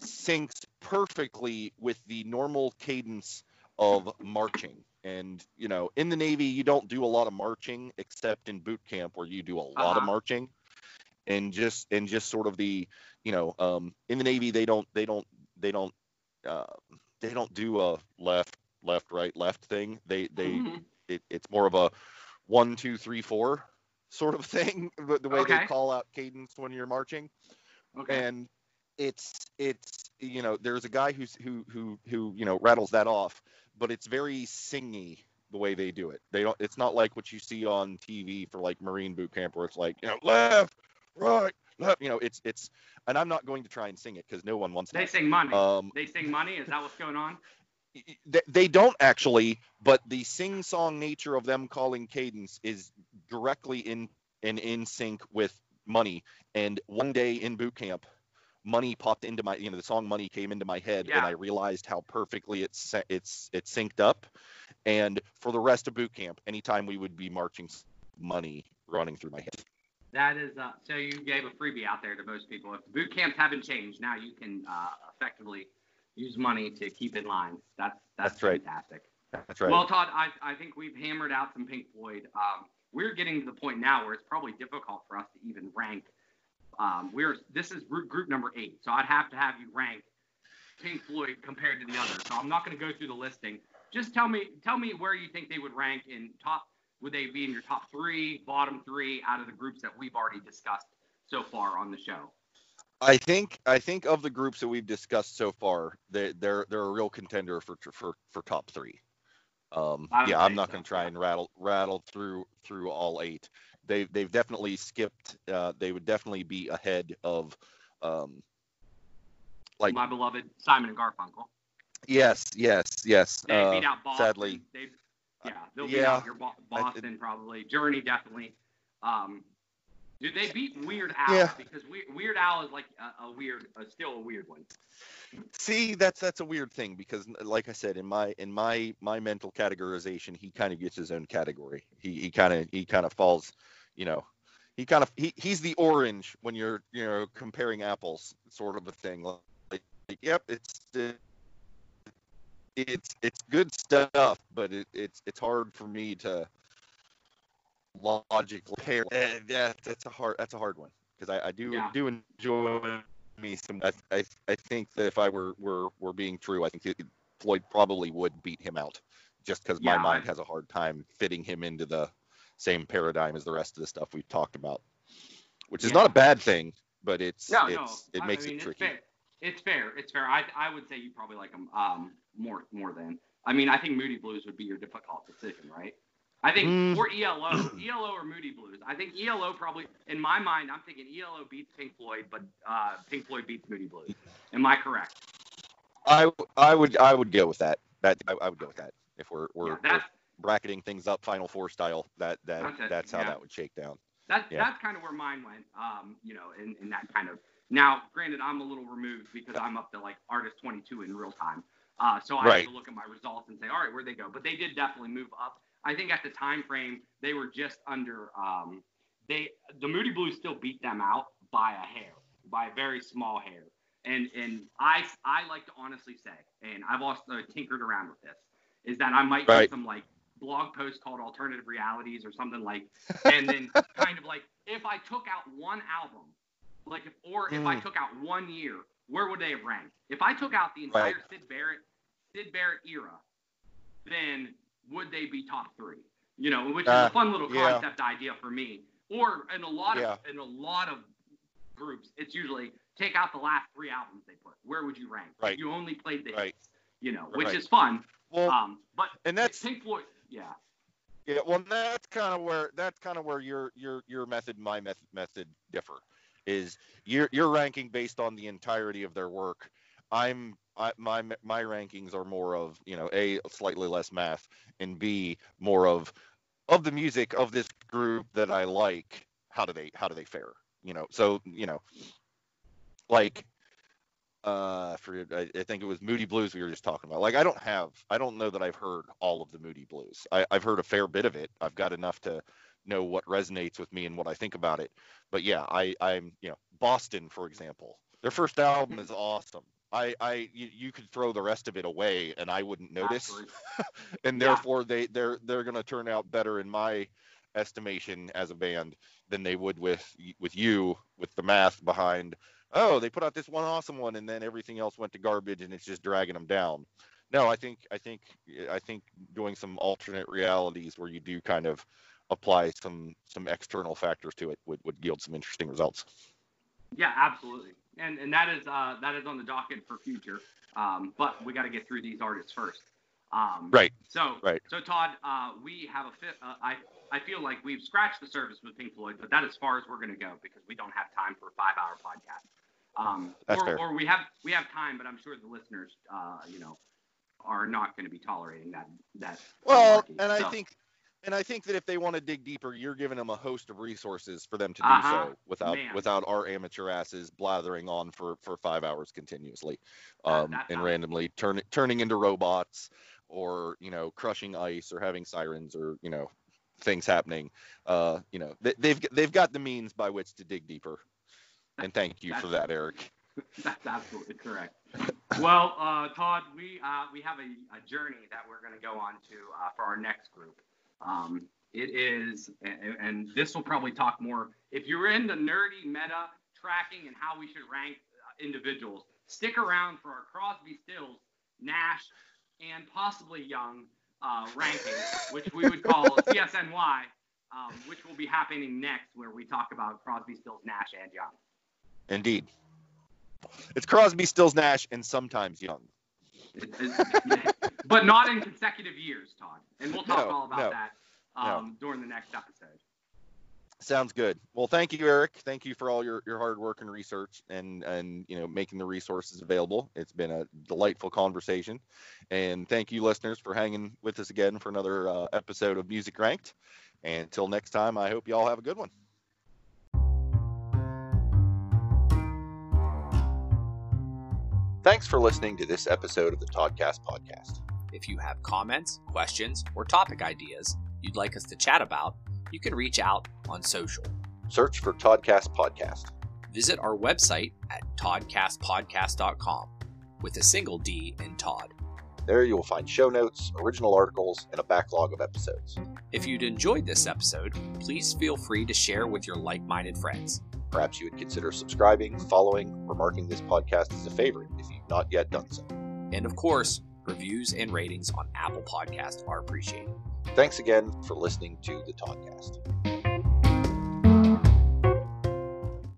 syncs perfectly with the normal cadence of marching and you know in the navy you don't do a lot of marching except in boot camp where you do a lot of Uh-huh. marching and just and just sort of the you know um in the navy they don't they don't they don't uh, they don't do a left left right left thing. They they Mhm. it, it's more of a one two three four sort of thing. The, the way Okay. they call out cadence when you're marching Okay. and it's it's you know there's a guy who's who who who you know rattles that off but it's very singy the way they do it they don't it's not like what you see on tv for like marine boot camp where it's like you know left right left you know it's it's and i'm not going to try and sing it because no one wants to they to sing money. um they sing money. Is that what's going on? they, they don't actually but the sing song nature of them calling cadence is directly in and in sync with money and one day in boot camp money popped into my you know the song money came into my head and i realized how perfectly it's it's it's synced up and for the rest of boot camp anytime we would be marching money running through my head That is, uh, so you gave a freebie out there to most people. If boot camps haven't changed, now you can uh, effectively use money to keep in line. That's that's, That's right. fantastic. that's right Well, Todd, I, I think we've hammered out some Pink Floyd. Um, we're getting to the point now where it's probably difficult for us to even rank. Um, we're this is group, number eight, so I'd have to have you rank Pink Floyd compared to the others. So I'm not going to go through the listing. Just tell me tell me where you think they would rank in top. Would they be in your top three, bottom three out of the groups that we've already discussed so far on the show? I think I think of the groups that we've discussed so far, they they're they're a real contender for for for top three. Um, yeah, I'm not so, going to try and rattle rattle through through all eight. They've they've definitely skipped. Uh, they would definitely be ahead of. Um, like My beloved Simon and Garfunkel. yes, yes, yes. They uh, beat out Boston. sadly. They, yeah, they'll beat yeah, out your Bo- Boston probably. Journey definitely. Um, do they beat Weird Al? Yeah. Because we- Weird Al is like a, a weird, uh, still a weird one. See, that's that's a weird thing because, like I said, in my in my my mental categorization, he kind of gets his own category. He he kind of he kind of falls, you know, he kind of he, he's the orange when you're you know comparing apples, sort of a thing. Like, like yep, it's uh, it's it's good stuff, but it, it's it's hard for me to logically pair. Eh, yeah, that's a hard that's a hard one because I, I do Yeah. do enjoy me some. I, I I think that if I were were were being true, I think it, Floyd probably would beat him out, just because Yeah, my mind has a hard time fitting him into the same paradigm as the rest of the stuff we've talked about, which is Yeah. not a bad thing, but it's No, it's no. it makes I mean, it tricky. It's fair. It's fair. It's fair. I, I would say you probably like them um, more more than. I mean, I think Moody Blues would be your difficult decision, right? I think Mm. or ELO, ELO or Moody Blues. I think ELO probably, in my mind, I'm thinking ELO beats Pink Floyd, but uh, Pink Floyd beats Moody Blues. Am I correct? I I would I would go with that. That I, I would go with that if we're we're, Yeah, we're bracketing things up Final Four style. That that That's that's how yeah. that would shake down. That's Yeah. that's kind of where mine went. Um, you know, in, in that kind of. Now, granted, I'm a little removed because I'm up to like artist 22 in real time. Uh, so I Right. have to look at my results and say, all right, where'd they go? But they did definitely move up. I think at the time frame they were just under. Um, they the Moody Blues still beat them out by a hair, by a very small hair. And and I I like to honestly say, and I've also tinkered around with this, is that I might Right. do some like blog post called alternative realities or something like and then kind of like if I took out one album, like if, or if I Mm. took out one year, where would they have ranked? If I took out the entire Right. Syd Barrett, Syd Barrett era, then would they be top three? You know, which is Uh, a fun little yeah. concept idea for me. Or in a lot of Yeah. in a lot of groups, it's usually take out the last three albums they put. Where would you rank? Right. You only played the hits, Right. you know, which Right. is fun. Well, Um, but and that's Pink Floyd, yeah. Yeah, well, that's kind of where that's kind of where your your your method, and my method method differ. Is you're you're ranking based on the entirety of their work. I'm I, my my rankings are more of you know a slightly less math and b more of of the music of this group that I like. How do they how do they fare? You know, so you know, like uh for I, I think it was Moody Blues we were just talking about. Like I don't have I don't know that I've heard all of the Moody Blues. I, I've heard a fair bit of it. I've got enough to know what resonates with me and what I think about it. But yeah, I I'm you know Boston for example. Their first album is awesome. I I you, you could throw the rest of it away and I wouldn't notice and Yeah. therefore they they're they're going to turn out better in my estimation as a band than they would with with you with the math behind oh, they put out this one awesome one, and then everything else went to garbage, and it's just dragging them down. No, I think I think I think doing some alternate realities where you do kind of apply some some external factors to it would, would yield some interesting results. Yeah, absolutely, and and that is uh, that is on the docket for future. Um, but we got to get through these artists first. Um, right. So right. So Todd, uh, we have a fit. Uh, I I feel like we've scratched the surface with Pink Floyd, but that is as far as we're going to go because we don't have time for a five-hour podcast. Um, That's or, fair. or we have we have time, but I'm sure the listeners, uh, you know, are not going to be tolerating that that. Well, malarkey. and I think and I think that if they want to dig deeper, you're giving them a host of resources for them to do Uh-huh. so without Man. without our amateur asses blathering on for for five hours continuously, um, that and randomly turning turning into robots or you know crushing ice or having sirens or you know things happening. Uh, you know they, they've they've got the means by which to dig deeper, and thank you for that, Eric. That's absolutely correct. Well, uh, Todd, we uh, we have a, a journey that we're going to go on to uh, for our next group. Um, it is, and, and this will probably talk more. If you're into nerdy meta tracking and how we should rank uh, individuals, stick around for our Crosby, Stills, Nash, and possibly Young uh, ranking, which we would call CSNY, um, which will be happening next, where we talk about Crosby, Stills, Nash, and Young. Indeed, it's Crosby, Stills, Nash, and sometimes Young. It- it- but not in consecutive years, Todd. And we'll talk No, all about no, that um, during the next episode. Sounds good. Well, thank you, Eric. Thank you for all your, your hard work and research and and you know making the resources available. It's been a delightful conversation, and thank you, listeners, for hanging with us again for another uh, episode of Music Ranked. And until next time, I hope you all have a good one. Thanks for listening to this episode of the Toddcast podcast. If you have comments, questions, or topic ideas you'd like us to chat about, you can reach out on social. Search for Toddcast Podcast. Visit our website at toddcastpodcast.com with a single D in Todd. There you will find show notes, original articles, and a backlog of episodes. If you'd enjoyed this episode, please feel free to share with your like minded friends. Perhaps you would consider subscribing, following, or marking this podcast as a favorite if you've not yet done so. And of course, reviews and ratings on Apple Podcast are appreciated. Thanks again for listening to the Toddcast.